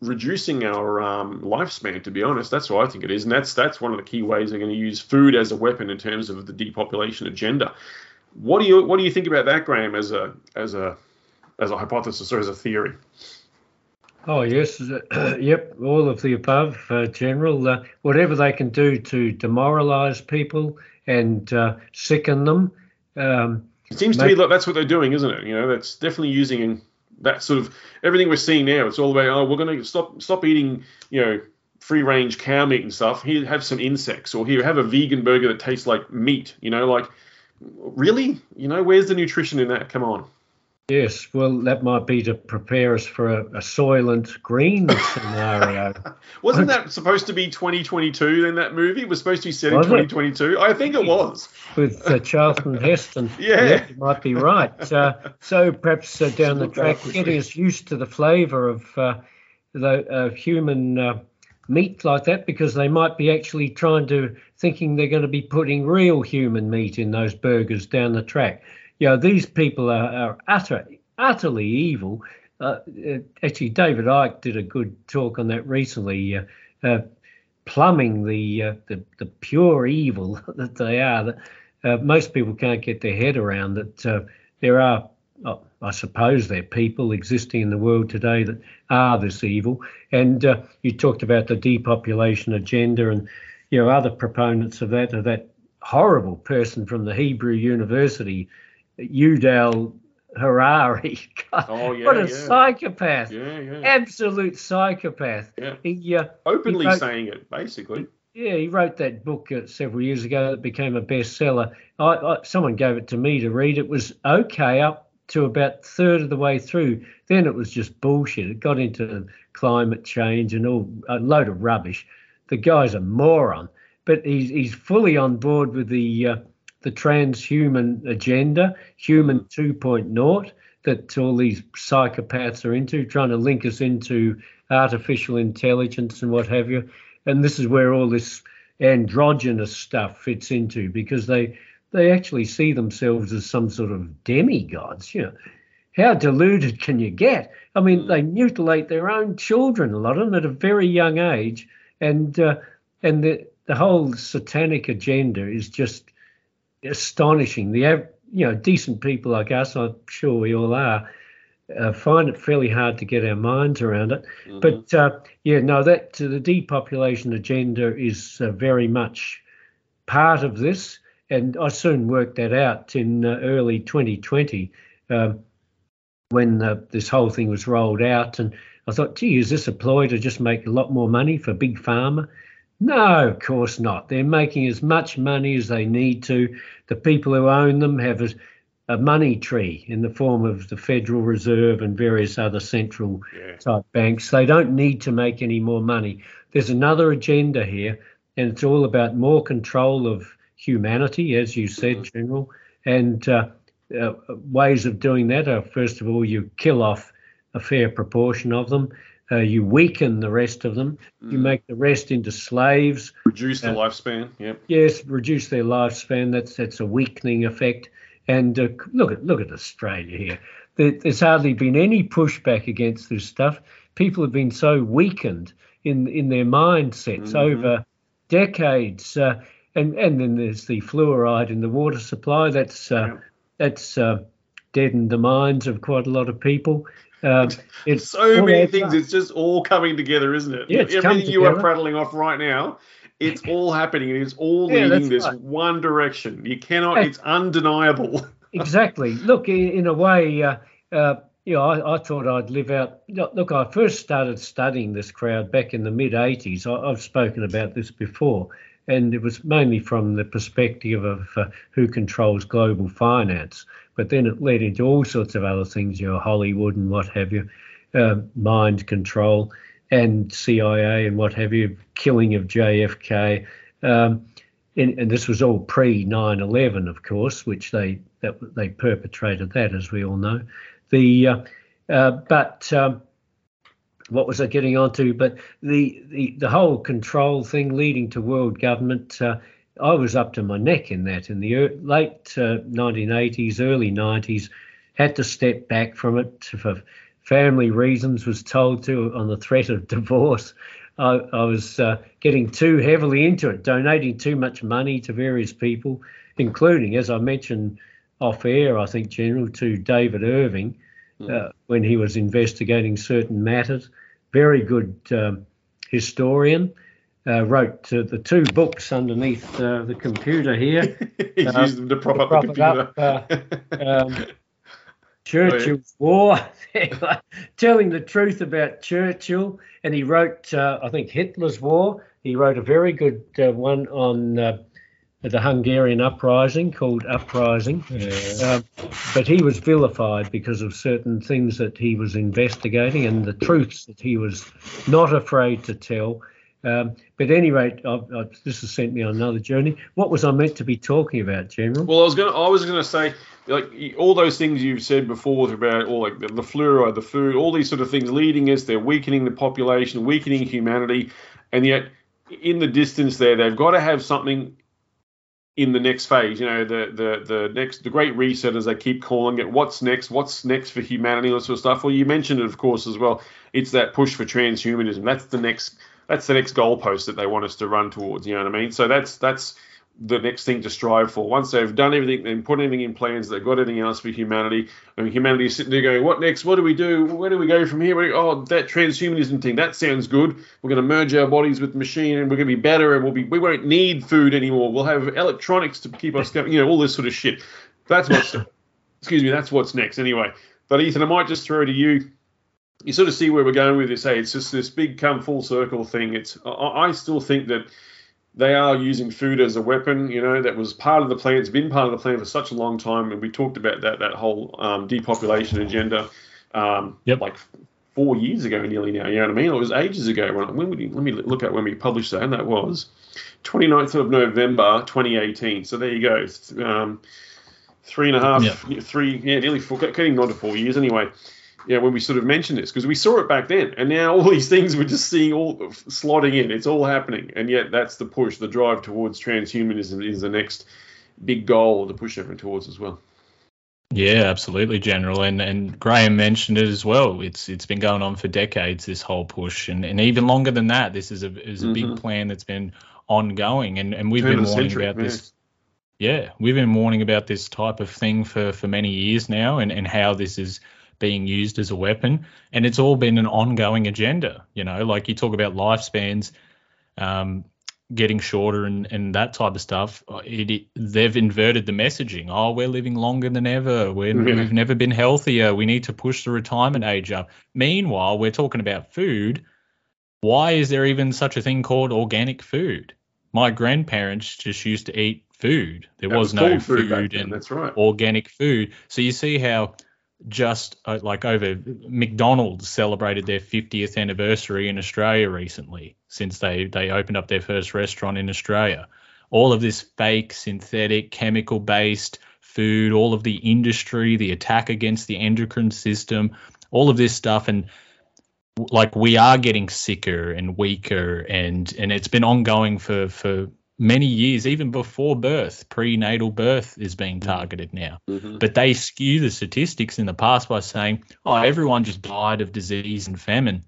reducing our um, lifespan. To be honest, that's what I think it is, and that's that's one of the key ways they're going to use food as a weapon in terms of the depopulation agenda. What do you what do you think about that, Graham, as a as a as a hypothesis or as a theory? Oh yes, yep, all of the above, uh, General. Uh, whatever they can do to demoralise people and uh, sicken them. Um, it seems to me like that's what they're doing, isn't it? You know, that's definitely using that sort of everything we're seeing now. It's all about oh, we're going to stop stop eating, you know, free range cow meat and stuff. Here, have some insects, or here, have a vegan burger that tastes like meat. You know, like really, you know, where's the nutrition in that? Come on. Yes, well, that might be to prepare us for a, a Soylent Green scenario. Wasn't that supposed to be 2022 in that movie? It was supposed to be set was in 2022. It? I think it was. With uh, Charlton Heston. yeah. yeah. You might be right. Uh, so perhaps uh, down the track, getting us used to the flavour of uh, the human uh, meat like that, because they might be actually trying to, thinking they're going to be putting real human meat in those burgers down the track you know, these people are, are utter, utterly evil. Uh, uh, actually, David Icke did a good talk on that recently, uh, uh plumbing the, uh, the, the pure evil that they are. That uh, most people can't get their head around that there are. Oh, I suppose there are people existing in the world today that are this evil. And you talked about the depopulation agenda and you know other proponents of that of that horrible person from the Hebrew University, Yuval Harari. God, Oh, yeah, what a yeah. psychopath! Yeah, yeah. Absolute psychopath. Yeah. He, uh, Openly he wrote- saying it, basically. yeah, he wrote that book uh, several years ago that became a bestseller. I, I, someone gave it to me to read. It was okay up to about third of the way through. Then it was just bullshit. It got into climate change and all a load of rubbish. The guy's a moron, but he's he's fully on board with the uh, the transhuman agenda, human 2.0 that all these psychopaths are into, trying to link us into artificial intelligence and what have you. And this is where all this androgynous stuff fits into because they they actually see themselves as some sort of demigods. You know, how deluded can you get? I mean, they mutilate their own children, a lot of them at a very young age, and uh, and the the whole satanic agenda is just astonishing. The you know decent people like us, I'm sure we all are, uh, find it fairly hard to get our minds around it. Mhm. But uh, yeah, no, that the depopulation agenda is uh, very much part of this, and I soon worked that out in uh, early 2020 um, when uh, this whole thing was rolled out, and I thought, gee, is this a ploy to just make a lot more money for big pharma? No, of course not. They're making as much money as they need to. The people who own them have a, a money tree in the form of the Federal Reserve and various other central Yeah. type banks. They don't need to make any more money. There's another agenda here, and it's all about more control of humanity, as you said, General. And uh, uh, ways of doing that are first of all, you kill off a fair proportion of them. Uh, you weaken the rest of them. You Mm. make the rest into slaves. Reduce the Uh, lifespan. Yep. Yes, reduce their lifespan. That's that's a weakening effect. And uh, look at look at Australia here. There, there's hardly been any pushback against this stuff. People have been so weakened in in their mindsets Mhm. over decades. Uh, and and then there's the fluoride in the water supply. That's uh, Yeah. that's uh, deadened the minds of quite a lot of people. Um, it's So many things. up. It's just all coming together, isn't it? Yeah, Everything you are prattling off right now, it's all happening. and It's all Yeah, leading this right. one direction. You cannot. It's undeniable. exactly. Look, in, a way, uh, uh, you know, I, I thought I'd live out. Look, look, I first started studying this crowd back in the mid 80s. I, I've spoken about this before, and it was mainly from the perspective of uh, who controls global finance. But then it led into all sorts of other things, you know, Hollywood and what have you, uh, mind control and CIA and what have you, killing of JFK. Um, and, and this was all pre 9/11, of course, which they that they perpetrated that, as we all know. The uh, uh, but um, what was I getting onto? But the, the the whole control thing leading to world government. Uh, I was up to my neck in that in the late uh, 1980s, early 90s. Had to step back from it for family reasons. Was told to on the threat of divorce. I, I was uh, getting too heavily into it, donating too much money to various people, including, as I mentioned off air, I think, General, to David Irving uh, when he was investigating certain matters. Very good um, historian. Uh, wrote uh, the two books underneath uh, the computer here. he Uh, used them to prop up the it up, computer. um, Churchill's War, telling the truth about Churchill, and he wrote, uh, I think, Hitler's War. He wrote a very good uh, one on uh, the Hungarian uprising called Uprising. Um, but he was vilified because of certain things that he was investigating and the truths that he was not afraid to tell. Um, but at any rate, I've, I've, this has sent me on another journey. What was I meant to be talking about, General? Well, I was gonna, I was gonna say, like all those things you've said before about all like the, the fluoride, the food, all these sort of things leading us. They're weakening the population, weakening humanity, and yet in the distance there, they've got to have something in the next phase. You know, the the the next the great reset, as they keep calling it. What's next? What's next for humanity? All sort of stuff. Well, you mentioned it, of course, as well. It's that push for transhumanism. That's the next. That's the next goalpost that they want us to run towards. You know what I mean? So that's that's the next thing to strive for. Once they've done everything and put everything in plans, they've got anything else for humanity. I mean, humanity is sitting there going, "What next? What do we do? Where do we go from here? Oh, that transhumanism thing. That sounds good. We're going to merge our bodies with machine, and we're going to be better, and we'll be we won't need food anymore. We'll have electronics to keep us going. You know, all this sort of shit. That's what's excuse me. That's what's next anyway. But Ethan, I might just throw to you. You sort of see where we're going with this. Hey, it's just this big come full circle thing. It's I, I still think that they are using food as a weapon. You know, that was part of the plan. It's been part of the plan for such a long time, and we talked about that that whole um, depopulation agenda. Um, Yep. Like four years ago, nearly now. You know what I mean? It was ages ago. When, when would you, let me look at when we published that, and that was 29th of November, 2018. So there you go. Um, three and a half, three, yeah, nearly four, getting on to four years anyway. Yeah, when we sort of mentioned this, because we saw it back then, and now all these things we're just seeing all slotting in. It's all happening, and yet that's the push, the drive towards transhumanism is the next big goal to push everyone towards as well. Yeah, absolutely, General. And and Graham mentioned it as well. It's it's been going on for decades, this whole push, and, and even longer than that. This is a is a big Mhm. plan that's been ongoing, and and we've Turn been warning century, about this. Yeah, we've been warning about this type of thing for for many years now, and and how this is being used as a weapon, and it's all been an ongoing agenda. You know, like you talk about lifespans. Um, getting shorter and, and that type of stuff, it, it- they've inverted the messaging. Oh, we're living longer than ever. We're, Yeah. We've never been healthier. We need to push the retirement age up. Meanwhile, we're talking about food. Why is there even such a thing called organic food? My grandparents just used to eat food. There That was, no called food, and that's right. organic food. So you see how just uh, like over McDonald's celebrated their 50th anniversary in Australia recently since they they opened up their first restaurant in Australia. All of this fake synthetic chemical based food, all of the industry, the attack against the endocrine system, all of this stuff and like we are getting sicker and weaker and and it's been ongoing for for many years even before birth prenatal birth is being targeted now Mhm. but they skew the statistics in the past by saying oh everyone just died of disease and famine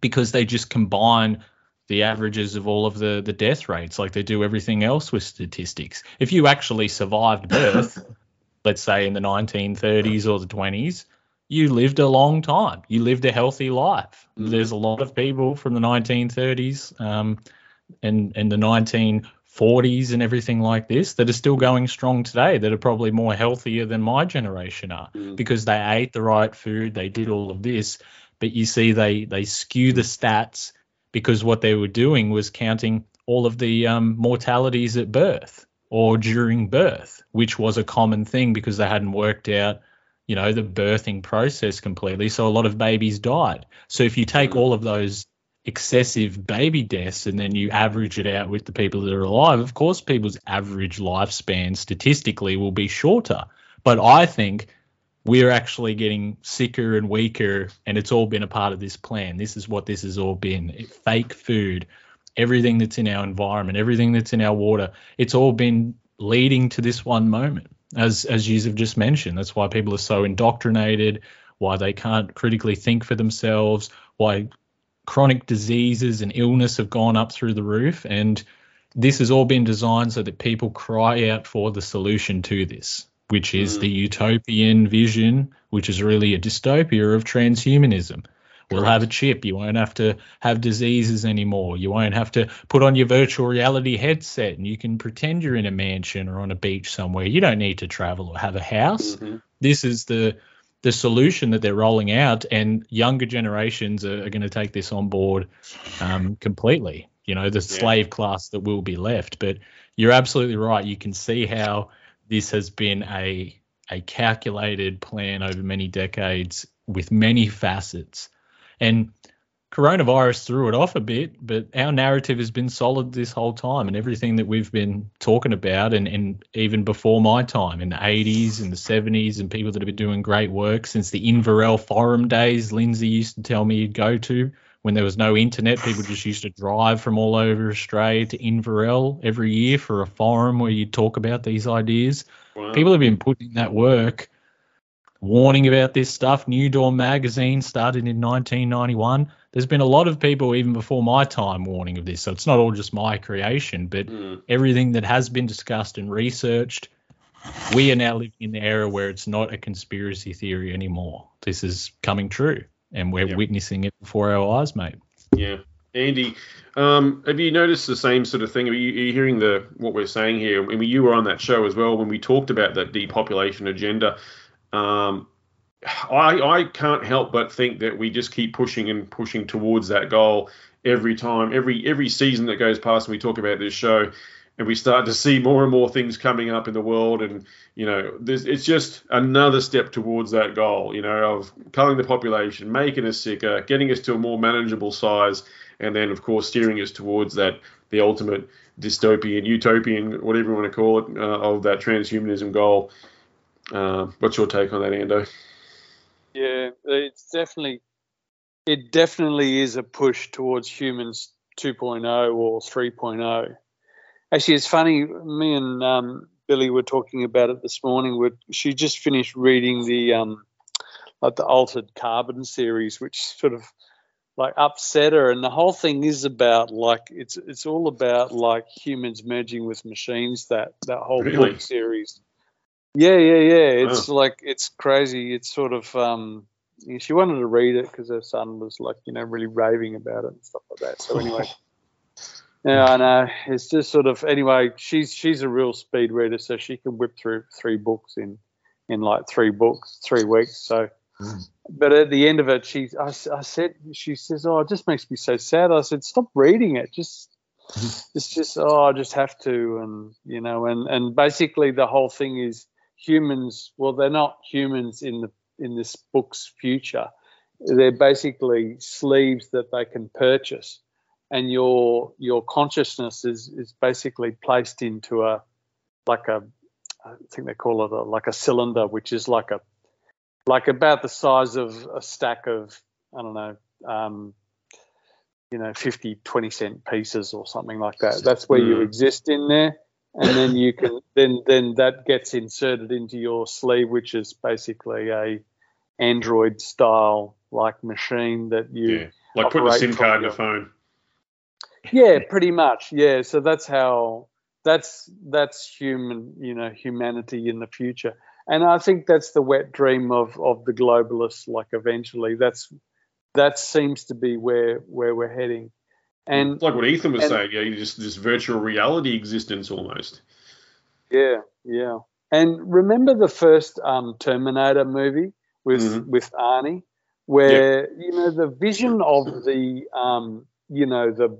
because they just combine the averages of all of the the death rates like they do everything else with statistics if you actually survived birth let's say in the 1930s or the 20s you lived a long time. You lived a healthy life. Mhm. There's a lot of people from the 1930s um, and and the 1940s and everything like this that are still going strong today. That are probably more healthier than my generation are Mm. because they ate the right food. They did all of this, but you see they they skew the stats because what they were doing was counting all of the um, mortalities at birth or during birth, which was a common thing because they hadn't worked out you know, the birthing process completely. So a lot of babies died. So if you take Mm. all of those excessive baby deaths and then you average it out with the people that are alive, of course, people's average lifespan statistically will be shorter. But I think we're actually getting sicker and weaker, and it's all been a part of this plan. This is what this has all been fake food, everything that's in our environment, everything that's in our water. It's all been leading to this one moment as as you have just mentioned. That's why people are so indoctrinated, why they can't critically think for themselves, why chronic diseases and illness have gone up through the roof. And this has all been designed so that people cry out for the solution to this, which is Mm. the utopian vision, which is really a dystopia of transhumanism. We'll have a chip. You won't have to have diseases anymore. You won't have to put on your virtual reality headset and you can pretend you're in a mansion or on a beach somewhere. You don't need to travel or have a house. Mhm. This is the the solution that they're rolling out, and younger generations are, are going to take this on board um, completely. You know, the slave class that will be left. But you're absolutely right. You can see how this has been a a calculated plan over many decades with many facets. And coronavirus threw it off a bit, but our narrative has been solid this whole time and everything that we've been talking about and, and even before my time in the 80s and the 70s and people that have been doing great work since the Inverell forum days Lindsay used to tell me you'd go to when there was no internet people just used to drive from all over Australia to Inverell every year for a forum where you'd talk about these ideas Wow. people have been putting that work warning about this stuff. New Dawn magazine started in 1991. There's been a lot of people even before my time warning of this, so it's not all just my creation, but Mm. everything that has been discussed and researched. We are now living in the era where it's not a conspiracy theory anymore. This is coming true, and we're witnessing it before our eyes, mate. Yeah, Andy, um, have you noticed the same sort of thing? Are you, are you hearing the what we're saying here? I mean, you were on that show as well when we talked about that depopulation agenda. Um, I I can't help but think that we just keep pushing and pushing towards that goal every time, every every season that goes past, and we talk about this show. And we start to see more and more things coming up in the world, and you know, it's just another step towards that goal. You know, of culling the population, making us sicker, getting us to a more manageable size, and then of course steering us towards that the ultimate dystopian, utopian, whatever you want to call it, uh, of that transhumanism goal. Uh, what's your take on that, Ando? Yeah, it's definitely it definitely is a push towards humans 2.0 or 3.0. Actually, it's funny. Me and um, Billy were talking about it this morning. we she just finished reading the um, like the Altered Carbon series, which sort of like upset her. And the whole thing is about like it's it's all about like humans merging with machines. That that whole Really? book series. Yeah, yeah, yeah. It's like it's crazy. It's sort of um she wanted to read it because her son was like, you know, really raving about it and stuff like that. So anyway, yeah, I know. It's just sort of anyway. She's she's a real speed reader, so she can whip through three books in in like three books, three weeks. So, but at the end of it, she I, I said she says, oh, it just makes me so sad. I said, stop reading it. Just it's just oh, I just have to, and you know, and and basically the whole thing is humans. Well, they're not humans in the in this book's future. They're basically sleeves that they can purchase, and your your consciousness is is basically placed into a like a I think they call it a, like a cylinder, which is like a like about the size of a stack of I don't know. Um, you know 50 20 cent pieces or something like that that's where you Mm. exist in there and then you can then then that gets inserted into your sleeve which is basically a android style like machine that you Yeah, like putting a SIM card in your- your phone. yeah pretty much. Yeah so that's how that's that's human you know humanity in the future. And i think that's the wet dream of of the globalists like eventually. That's that seems to be where where we're heading and It's like what Ethan was and- saying, yeah, you just this virtual reality existence almost. Yeah, yeah. And remember the first um, Terminator movie with Mhm. with Arnie, where you know the vision of the um, you know the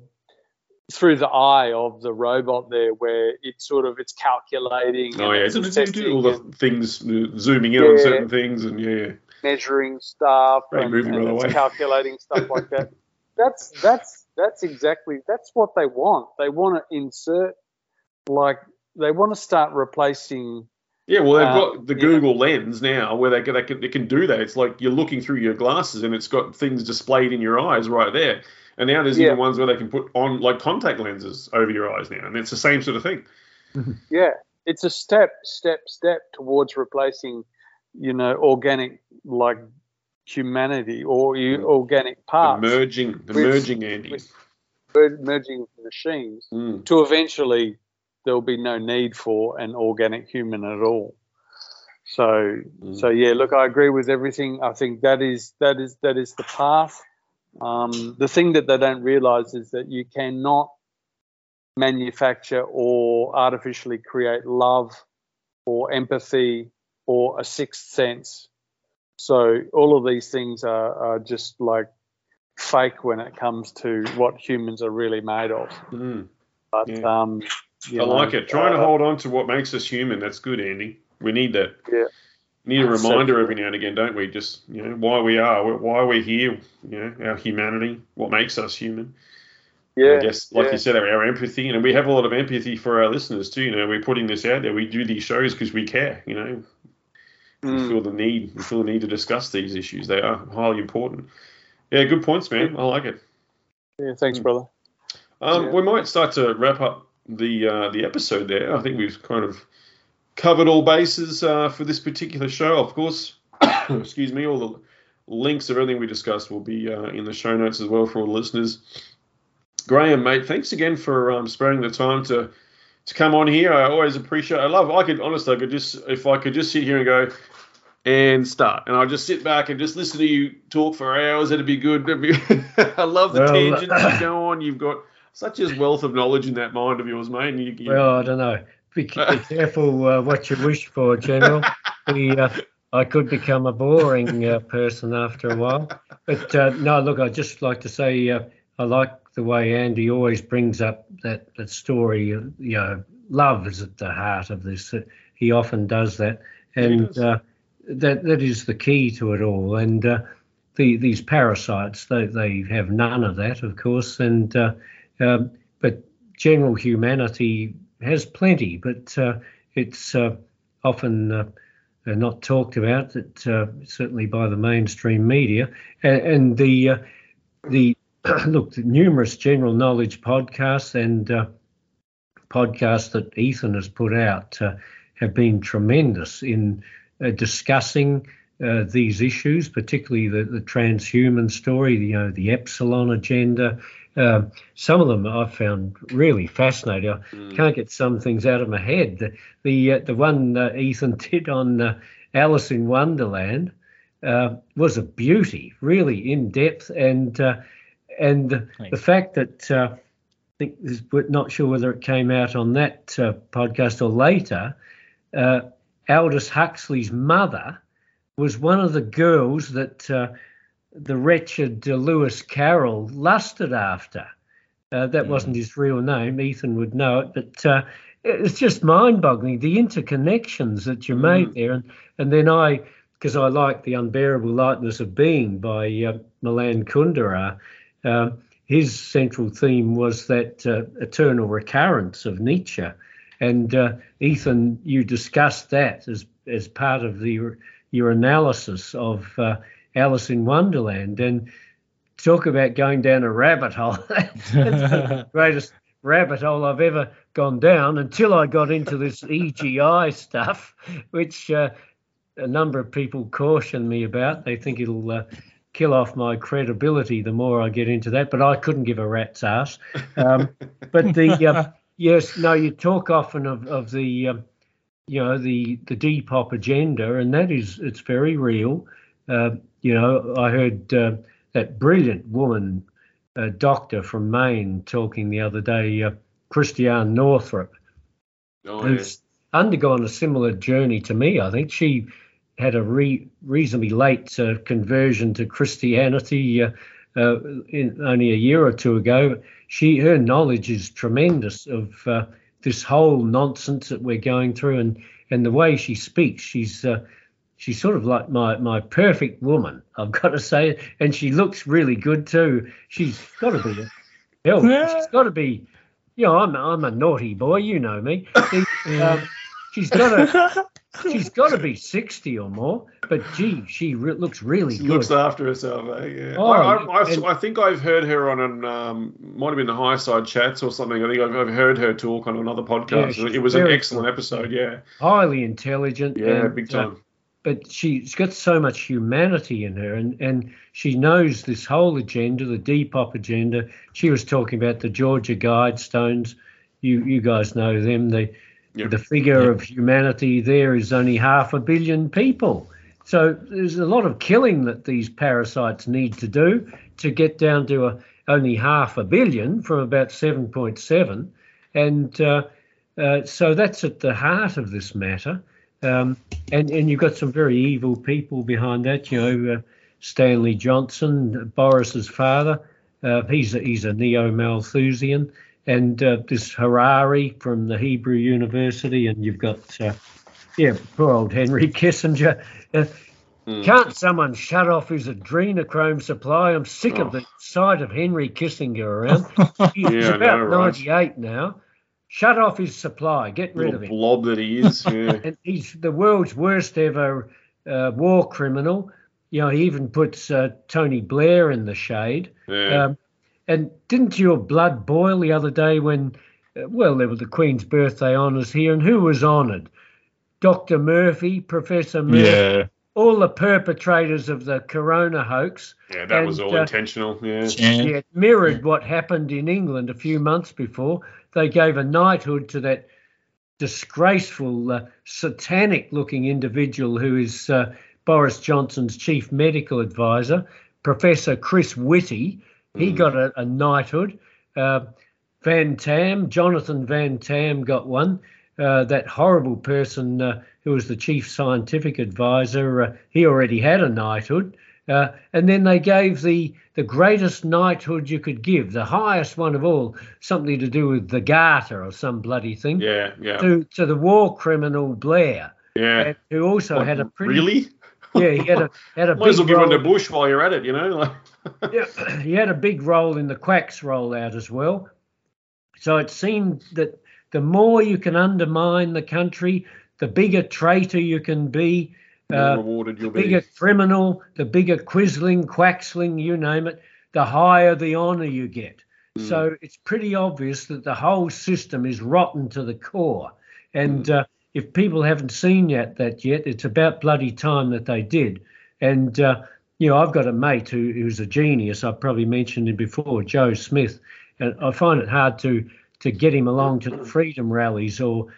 through the eye of the robot there, where it's sort of it's calculating, Oh yeah, it's it's, it's, all the things zooming in on certain things, and yeah, yeah. measuring stuff Great and, movie, and it's calculating stuff like that. That's that's that's exactly that's what they want. They want to insert like they want to start replacing Yeah, well, they've Uh, got the yeah. Google Lens now, where they can, they can they can do that. It's like you're looking through your glasses, and it's got things displayed in your eyes right there. And now there's Yeah. even ones where they can put on like contact lenses over your eyes now, and it's the same sort of thing. Yeah, it's a step, step, step towards replacing, you know, organic like humanity or you, Mm. organic The merging, the with- merging, Andy. with- merging with machines Mm. to eventually there'll be no need for an organic human at all. So, Mm. so yeah, look, I agree with everything. I think that is that is that is the path. Um, the thing that they don't realize is that you cannot manufacture or artificially create love or empathy or a sixth sense. So all of these things are, are just like fake when it comes to what humans are really made of. Mm. But Yeah. um, I know, like it. Trying to uh, hold on to what makes us human. That's good, Andy. We need that. Yeah. Need a reminder every now and again, don't we? Just you know why we are, why we're here. You know our humanity, what makes us human. Yeah, I guess, like yeah. you said, our, our empathy, and we have a lot of empathy for our listeners too. You know, we're putting this out there. We do these shows because we care. You know, we Mm. feel the need. We feel the need to discuss these issues. They are highly important. Yeah, good points, man. I like it. yeah, thanks, brother. Um, Yeah. We might start to wrap up the uh, the episode there. I think we've kind of covered all bases uh, for this particular show. Of course, excuse me, all the links of everything we discussed will be uh, in the show notes as well for all the listeners. Graham, mate, thanks again for um, sparing the time to to come on here. I always appreciate. I love. I could honestly, I could just if I could just sit here and go and start, and I'll just sit back and just listen to you talk for hours. It'd be good. It'd be, I love the Well, tangents you go on. You've got such a wealth of knowledge in that mind of yours, mate. And you, you, Well, I don't know. Be, be careful uh, what you wish for, General. Uh, I could become a boring uh, person after a while. But uh, no, look, I'd just like to say uh, I like the way Andy always brings up that, that story. You know, love is at the heart of this. He often does that. And does. uh, that that is the key to it all. And uh, the, these parasites, they, they have none of that, of course. And uh, um, but general humanity has plenty, but uh, it's uh, often uh, not talked about. That uh, certainly by the mainstream media and, and the uh, the look the numerous general knowledge podcasts and uh, podcasts that Ethan has put out uh, have been tremendous in uh, discussing. Uh, these issues, particularly the, the transhuman story, you know, the epsilon agenda, uh, some of them I've found really fascinating. I Mm. can't get some things out of my head. The the, uh, the one uh, Ethan did on uh, Alice in Wonderland uh, was a beauty, really in depth, and uh, and the, the fact that uh, I think this- we're not sure whether it came out on that uh, podcast or later. Uh, Aldous Huxley's mother was one of the girls that. Uh, the wretched uh, Lewis Carroll lusted after. Uh, that Mm. wasn't his real name. Ethan would know it, but uh, it's just mind-boggling the interconnections that you made there. And and then I, because I like the unbearable lightness of being by uh, Milan Kundera. Uh, his central theme was that uh, eternal recurrence of Nietzsche, and uh, Ethan, you discussed that as as part of the your analysis of uh, Alice in Wonderland, and talk about going down a rabbit hole. That's the greatest rabbit hole I've ever gone down until I got into this EGI stuff, which uh, a number of people caution me about. They think it'll uh, kill off my credibility the more I get into that, but I couldn't give a rat's ass. Um, but the uh, yes, no, you talk often of of the um, you know the the Depop agenda, and that is it's very real. Uh, you know, I heard uh, that brilliant woman, uh, doctor from Maine, talking the other day, uh, Christiane Northrup, Oh, yeah. who's undergone a similar journey to me. I think she had a re- reasonably late uh, conversion to Christianity uh, uh, in only a year or two ago. She her knowledge is tremendous of uh, this whole nonsense that we're going through, and and the way she speaks, she's. Uh, She's sort of like my, my perfect woman, I've got to say, and she looks really good too. She's got to be, hell, she's got to be, you know, I'm I'm a naughty boy, you know me. Um, she's got to she's got to be sixty or more, but gee, she re- looks really She good. looks after herself, eh? Yeah. Oh, I, I, I've, and- I think I've heard her on an um, might have been the High Side Chats or something. I think I've, I've heard her talk on another podcast. she's it was an excellent good. episode. Yeah, highly intelligent. yeah, and, big uh, time. but she's got so much humanity in her and, and she knows this whole agenda, the Depop agenda. She was talking about the Georgia Guidestones. You you guys know them. The Yep. the figure Yep. of humanity there is only half a billion people. So there's a lot of killing that these parasites need to do to get down to a, only half a billion from about 7.7. And uh, uh, so that's at the heart of this matter. Um, and, and you've got some very evil people behind that. You know, uh, Stanley Johnson, Boris's father. Uh, he's a, he's a neo Malthusian, and uh, this Harari from the Hebrew University, and you've got uh, yeah, poor old Henry Kissinger. Uh, Hmm. Can't someone shut off his adrenochrome supply? I'm sick of Oh. the sight of Henry Kissinger around. He's Yeah, about know, right? 98 now. Shut off his supply. Get rid Little of him blob that he is. Yeah. and he's the world's worst ever uh, war criminal. You know, he even puts uh, Tony Blair in the shade. yeah. Um, and didn't your blood boil the other day when, uh, well, there were the Queen's birthday honours here, and who was honoured? Dr. Murphy, Professor Murphy. yeah. all the perpetrators of the corona hoax. Yeah, that was all uh, intentional. Yeah. Yeah. Yeah, it mirrored what happened in England a few months before. They gave a knighthood to that disgraceful, uh, satanic looking individual who is uh, Boris Johnson's chief medical advisor, Professor Chris Whitty. He Mm. got a, a knighthood. Uh, Van Tam, Jonathan Van Tam got one. Uh, that horrible person uh, who was the chief scientific advisor, uh, he already had a knighthood. Uh, and then they gave the the greatest knighthood you could give, the highest one of all, something to do with the Garter or some bloody thing, Yeah, yeah, to to the war criminal Blair, yeah. who also What, had a pretty really? Yeah he had a had a Might as well give to role, Bush while you're at it, you know. Yeah, he had a big role in the Quacks rollout as well. So it seemed that the more you can undermine the country, the bigger traitor you can be. Uh, rewarded you'll the bigger be. criminal, the bigger quisling, quacksling, you name it, the higher the honour you get. Mm. So it's pretty obvious that the whole system is rotten to the core. And uh, if people haven't seen yet that yet, it's about bloody time that they did. And uh, you know, I've got a mate who, who's a genius. I've probably mentioned him before, Joe Smith, and I find it hard to to get him along to the freedom rallies or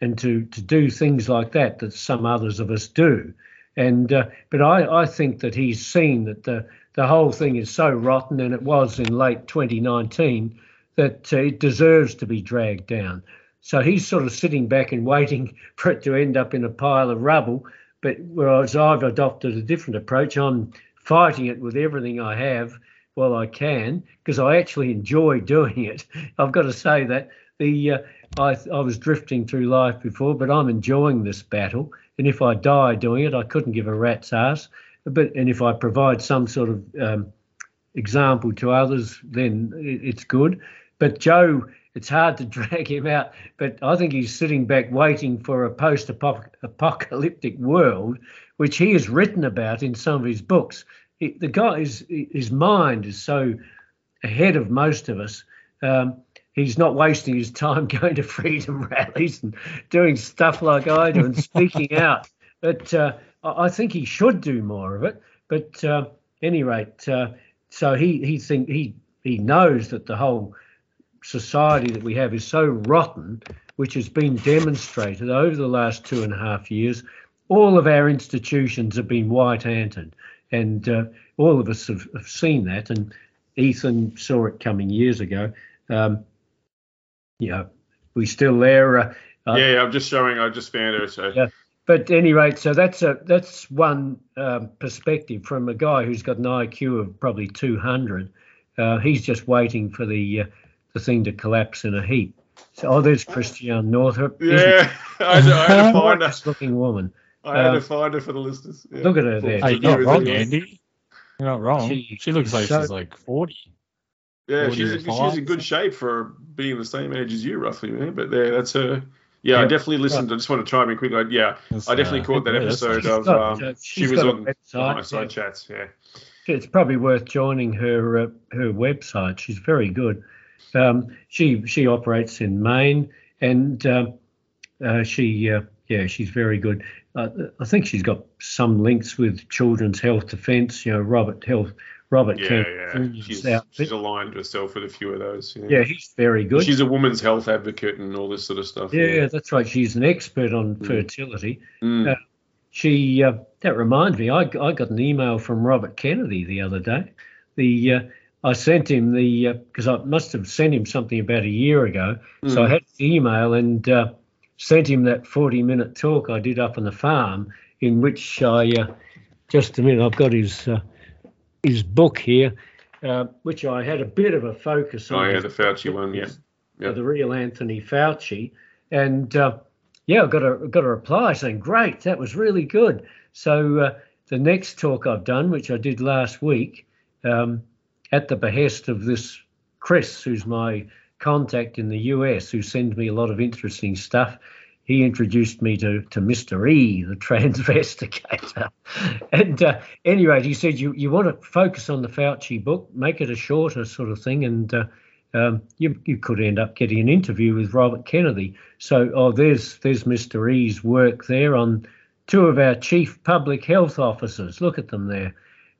and to to do things like that that some others of us do. And uh, but I, I think that he's seen that the the whole thing is so rotten, and it was in late 2019 that uh, it deserves to be dragged down. So he's sort of sitting back and waiting for it to end up in a pile of rubble. But whereas I've adopted a different approach, I'm fighting it with everything I have while I can because I actually enjoy doing it. I've got to say that the uh, I I was drifting through life before, but I'm enjoying this battle. And if I die doing it, I couldn't give a rat's ass. But and if I provide some sort of um, example to others, then it, it's good. But Joe, it's hard to drag him out. But I think he's sitting back waiting for a post-apocalyptic world, which he has written about in some of his books. He, the guy, his, his mind is so ahead of most of us. Um, he's not wasting his time going to freedom rallies and doing stuff like I do and speaking out. But uh, I I think he should do more of it. But uh, any rate, uh, so he he think he he knows that the whole society that we have is so rotten, which has been demonstrated over the last two and a half years. All of our institutions have been white-handed, and uh, all of us have, have seen that. And Ethan saw it coming years ago. Um, you know, we still there. Uh, uh, yeah, yeah, I'm just showing. I just found her. So Yeah. but at any rate, so that's a that's one um, perspective from a guy who's got an IQ of probably 200. Uh, he's just waiting for the uh, the thing to collapse in a heap. So, oh, there's Christiane Northrup. yeah, I had, to, I had to find her. Gorgeous looking woman. I had Uh, to find her for the listeners. Yeah. Look at her there. Hey, you're not wrong. Andy. You're not wrong. She- She, looks like so- she's like 40. Yeah, 40 she's, or she's in good shape for being the same age as you, roughly. Man. But yeah, that's her. Yeah, I definitely listened. I just want to chime in quickly. I- Yeah, That's, I definitely uh, caught that yeah, episode of. got, Um, uh, she was on website, my side yeah. chats. Yeah. it's probably worth joining her uh, her website. She's very good. Um, she she operates in Maine, and um uh, she uh, yeah she's very good. Uh, I think she's got some links with Children's Health Defence. You know Robert Health Robert Yeah, Kemp yeah. She's, she's aligned herself with a few of those. Yeah, yeah, he's very good. She's a woman's health advocate and all this sort of stuff. yeah, that's right. She's an expert on Mm. fertility. Mm. Uh, She uh, that reminds me, I, I got an email from Robert Kennedy the other day. The uh, I sent him the because I must have sent him something about a year ago. So I Mm. had the email and uh, sent him that forty minute talk I did up on the farm, in which I uh, just a minute I've got his uh, his book here, uh, which I had a bit of a focus on. Oh yeah, the Fauci one. Yeah. uh, the real Anthony Fauci, and uh, yeah, I got a got a reply saying, "Great, that was really good." So uh, the next talk I've done, which I did last week, um, at the behest of this Chris, who's my contact in the US, who sends me a lot of interesting stuff. He introduced me to, to Mr. E, the transvestigator. and uh, anyway, he said, you, you want to focus on the Fauci book, make it a shorter sort of thing, and uh, um, you, you could end up getting an interview with Robert Kennedy. So, oh, there's there's Mr. E's work there on two of our chief public health officers. Look at them there.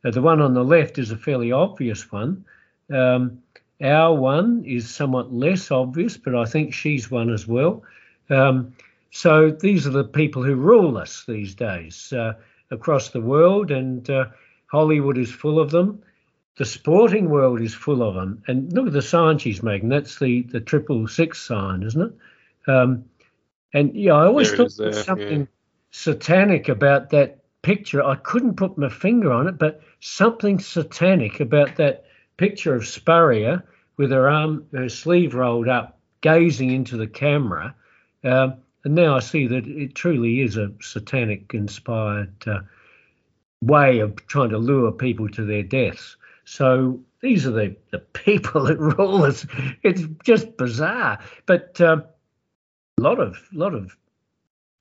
Uh, the one on the left is a fairly obvious one. Um, our one is somewhat less obvious, but I think she's one as well. Um, so these are the people who rule us these days uh, across the world, and uh, Hollywood is full of them. The sporting world is full of them. And look at the sign she's making. That's the the triple six sign, isn't it? Um, and yeah, I always There thought there was something yeah. satanic about that picture. I couldn't put my finger on it, but something satanic about that picture of Spurrier with her arm, her sleeve rolled up, gazing into the camera. Um, and now I see that it truly is a satanic inspired uh, way of trying to lure people to their deaths. So these are the, the people that rule us. It's just bizarre. But um, a lot of lot of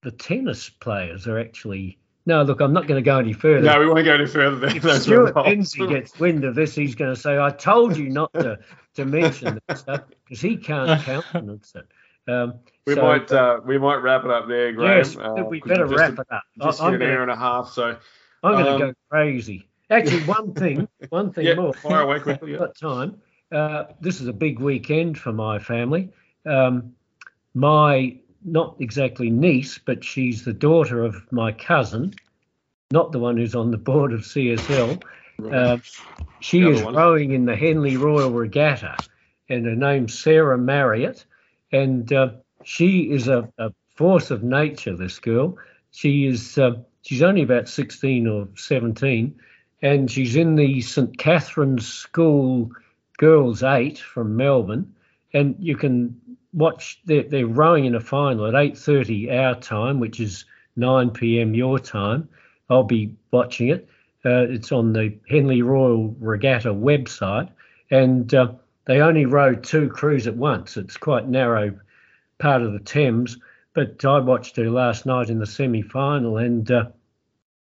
the tennis players are actually no. Look, I'm not going to go any further. No, we won't go any further than if Stuart. Lindsay gets wind of this, he's going to say, "I told you not to to mention that stuff," because he can't countenance it. Um, we so, might uh, we might wrap it up there, Graham. yes, uh, we better wrap it up. Just I'm an gonna- hour and a half, so I'm going to Um, go crazy. Actually, one thing, one thing yeah, more. fire away quickly. Got time. Uh, this is a big weekend for my family. Um, my not exactly niece, but she's the daughter of my cousin, not the one who's on the board of CSL. Uh, she is one. rowing in the Henley Royal Regatta, and her name's Sarah Marriott, and uh, she is a, a force of nature. This girl, she is. Uh, she's only about sixteen or seventeen, and she's in the St Catherine's School Girls Eight from Melbourne, and you can watch. They're, they're rowing in a final at eight thirty our time, which is nine p.m. your time. I'll be watching it. Uh, it's on the Henley Royal Regatta website, and uh, they only row two crews at once. It's quite narrow part of the Thames, but I watched her last night in the semi-final, and uh,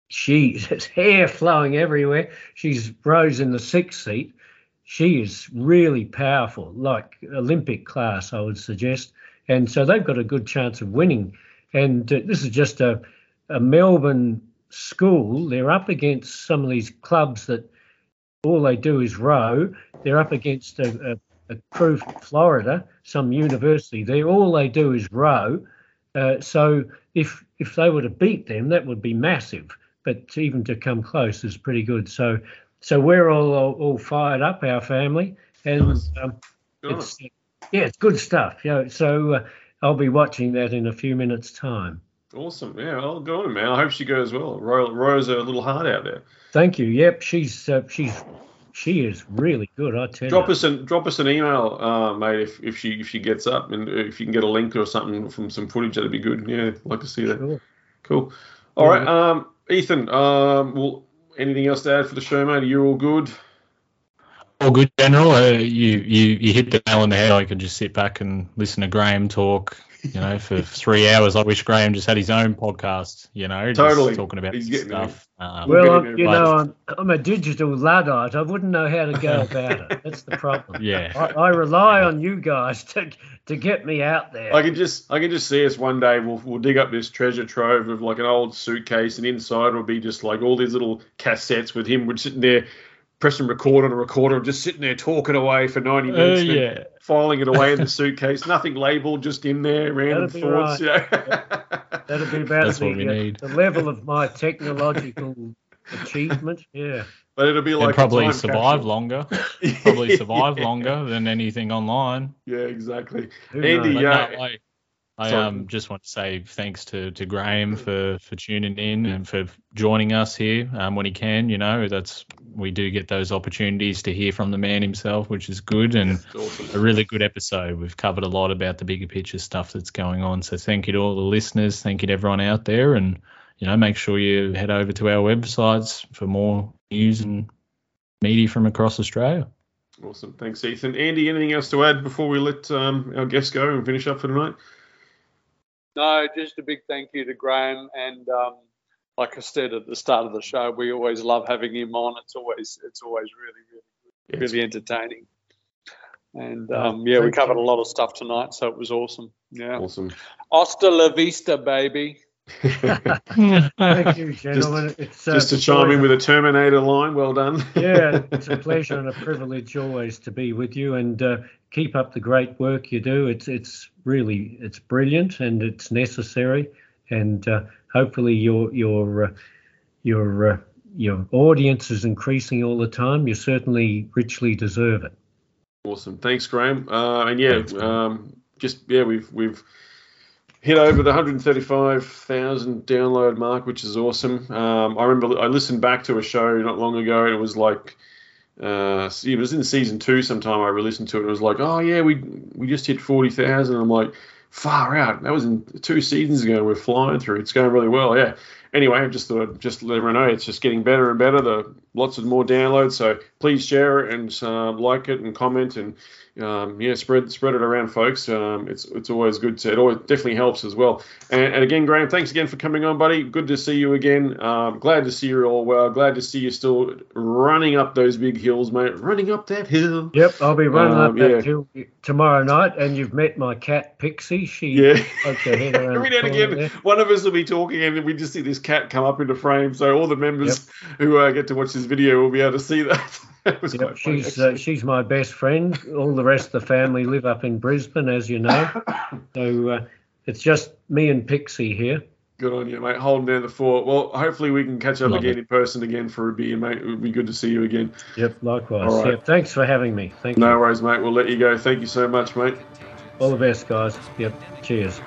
she has hair flowing everywhere. She's rows in the sixth seat. She is really powerful, like Olympic class, I would suggest. And so they've got a good chance of winning. And uh, this is just a, a Melbourne school. They're up against some of these clubs that all they do is row. They're up against a, a, a crew from Florida, some university. They all they do is row. Uh, so if if they were to beat them, that would be massive. But even to come close is pretty good. So so we're all all, all fired up, our family, and Nice. um, it's yeah, it's good stuff. You know, so uh, I'll be watching that in a few minutes' time. Awesome. Yeah, I'll go on, man. I hope she goes well. Roy's a little hard out there. Thank you. Yep, she's uh, she's she is really good. I tell Drop you. us an drop us an email, uh, mate, if, if she if she gets up and if you can get a link or something from some footage, that'd be good. Yeah, I'd like to see that. Sure. Cool. All right, um, Ethan. Um, well, anything else to add for the show, mate? You're you all good? All good, General. Uh, you, you you hit the nail on the head. I could just sit back and listen to Graham talk, you know, for three hours. I wish Graham just had his own podcast, you know, just Totally. talking about He's this getting there. stuff. Um, We'll Well, I'm, you there, know, I'm, I'm a digital luddite. I wouldn't know how to go about it. That's the problem. yeah. I, I rely on you guys to to get me out there. I can just I can just see us one day. We'll we'll dig up this treasure trove of like an old suitcase, and inside will be just like all these little cassettes with him, would sitting there pressing record on a recorder, and just sitting there talking away for ninety Uh, minutes. then yeah. filing it away in the suitcase, nothing labeled, just in there, random That'd be thoughts. You know? That'd be about That's the, what we uh, need. the level of my technological achievement. Yeah. but it'll be like and a probably survive capsule. longer. Probably survive Yeah. longer than anything online. Yeah, exactly. Who Andy, knows? yeah. But no, I, I um, just want to say thanks to, to Graham for, for tuning in and for joining us here um, when he can. You know, that's we do get those opportunities to hear from the man himself, which is good and awesome. a really good episode. We've covered a lot about the bigger picture stuff that's going on. So thank you to all the listeners. Thank you to everyone out there, and you know, make sure you head over to our websites for more news and media from across Australia. Awesome. Thanks, Ethan. Andy, anything else to add before we let um, our guests go and finish up for tonight? No, just a big thank you to Graham. And um, like I said at the start of the show, we always love having him on. It's always it's always really really really entertaining. And um, yeah, we covered you. a lot of stuff tonight, so it was awesome. Yeah. awesome. Hasta la vista, baby. Thank you, gentlemen. it's, uh, Just to chime in with a Terminator line, well done. yeah, it's a pleasure and a privilege always to be with you and uh, keep up the great work you do. It's it's really it's brilliant and it's necessary, and uh, hopefully your your uh, your uh, your audience is increasing all the time. You certainly richly deserve it. Awesome, thanks, Graham. Uh, and yeah, Thanks, Graham. um, just yeah, we've we've hit over the 135,000 download mark, which is awesome. Um, I remember I listened back to a show not long ago, and it was like. Uh, it was in season two. Sometime I re-listened to it. and It was like, oh yeah, we we just hit forty thousand. I'm like, far out. That was in two seasons ago. We're flying through. It's going really well. Yeah. Anyway, I just thought I'd just let everyone know it's just getting better and better. The lots of more downloads. So please share it and uh, like it and comment and um, yeah, spread spread it around, folks. Um, it's it's always good to. It always definitely helps as well. And, and again, Graham, thanks again for coming on, buddy. Good to see you again. Um, glad to see you all well. Glad to see you still running up those big hills, mate. Running up that hill. Yep, I'll be running Um, up that yeah. hill tomorrow night, and you've met my cat Pixie. She Yeah. head Every now and again, there. one of us will be talking, and we just see this cat come up into frame. So all the members who uh, get to watch this video will be able to see that. Yep, she's uh, she's my best friend. All the rest of the family live up in Brisbane, as you know. So uh, it's just me and Pixie here. Good on you, mate. Holding down the fort. Well, hopefully we can catch up Love again it. in person again for a beer, mate. It would be good to see you again. Yep, likewise. All right. Yep, thanks for having me. Thank No you. worries, mate. We'll let you go. Thank you so much, mate. All the best, guys. Yep, cheers.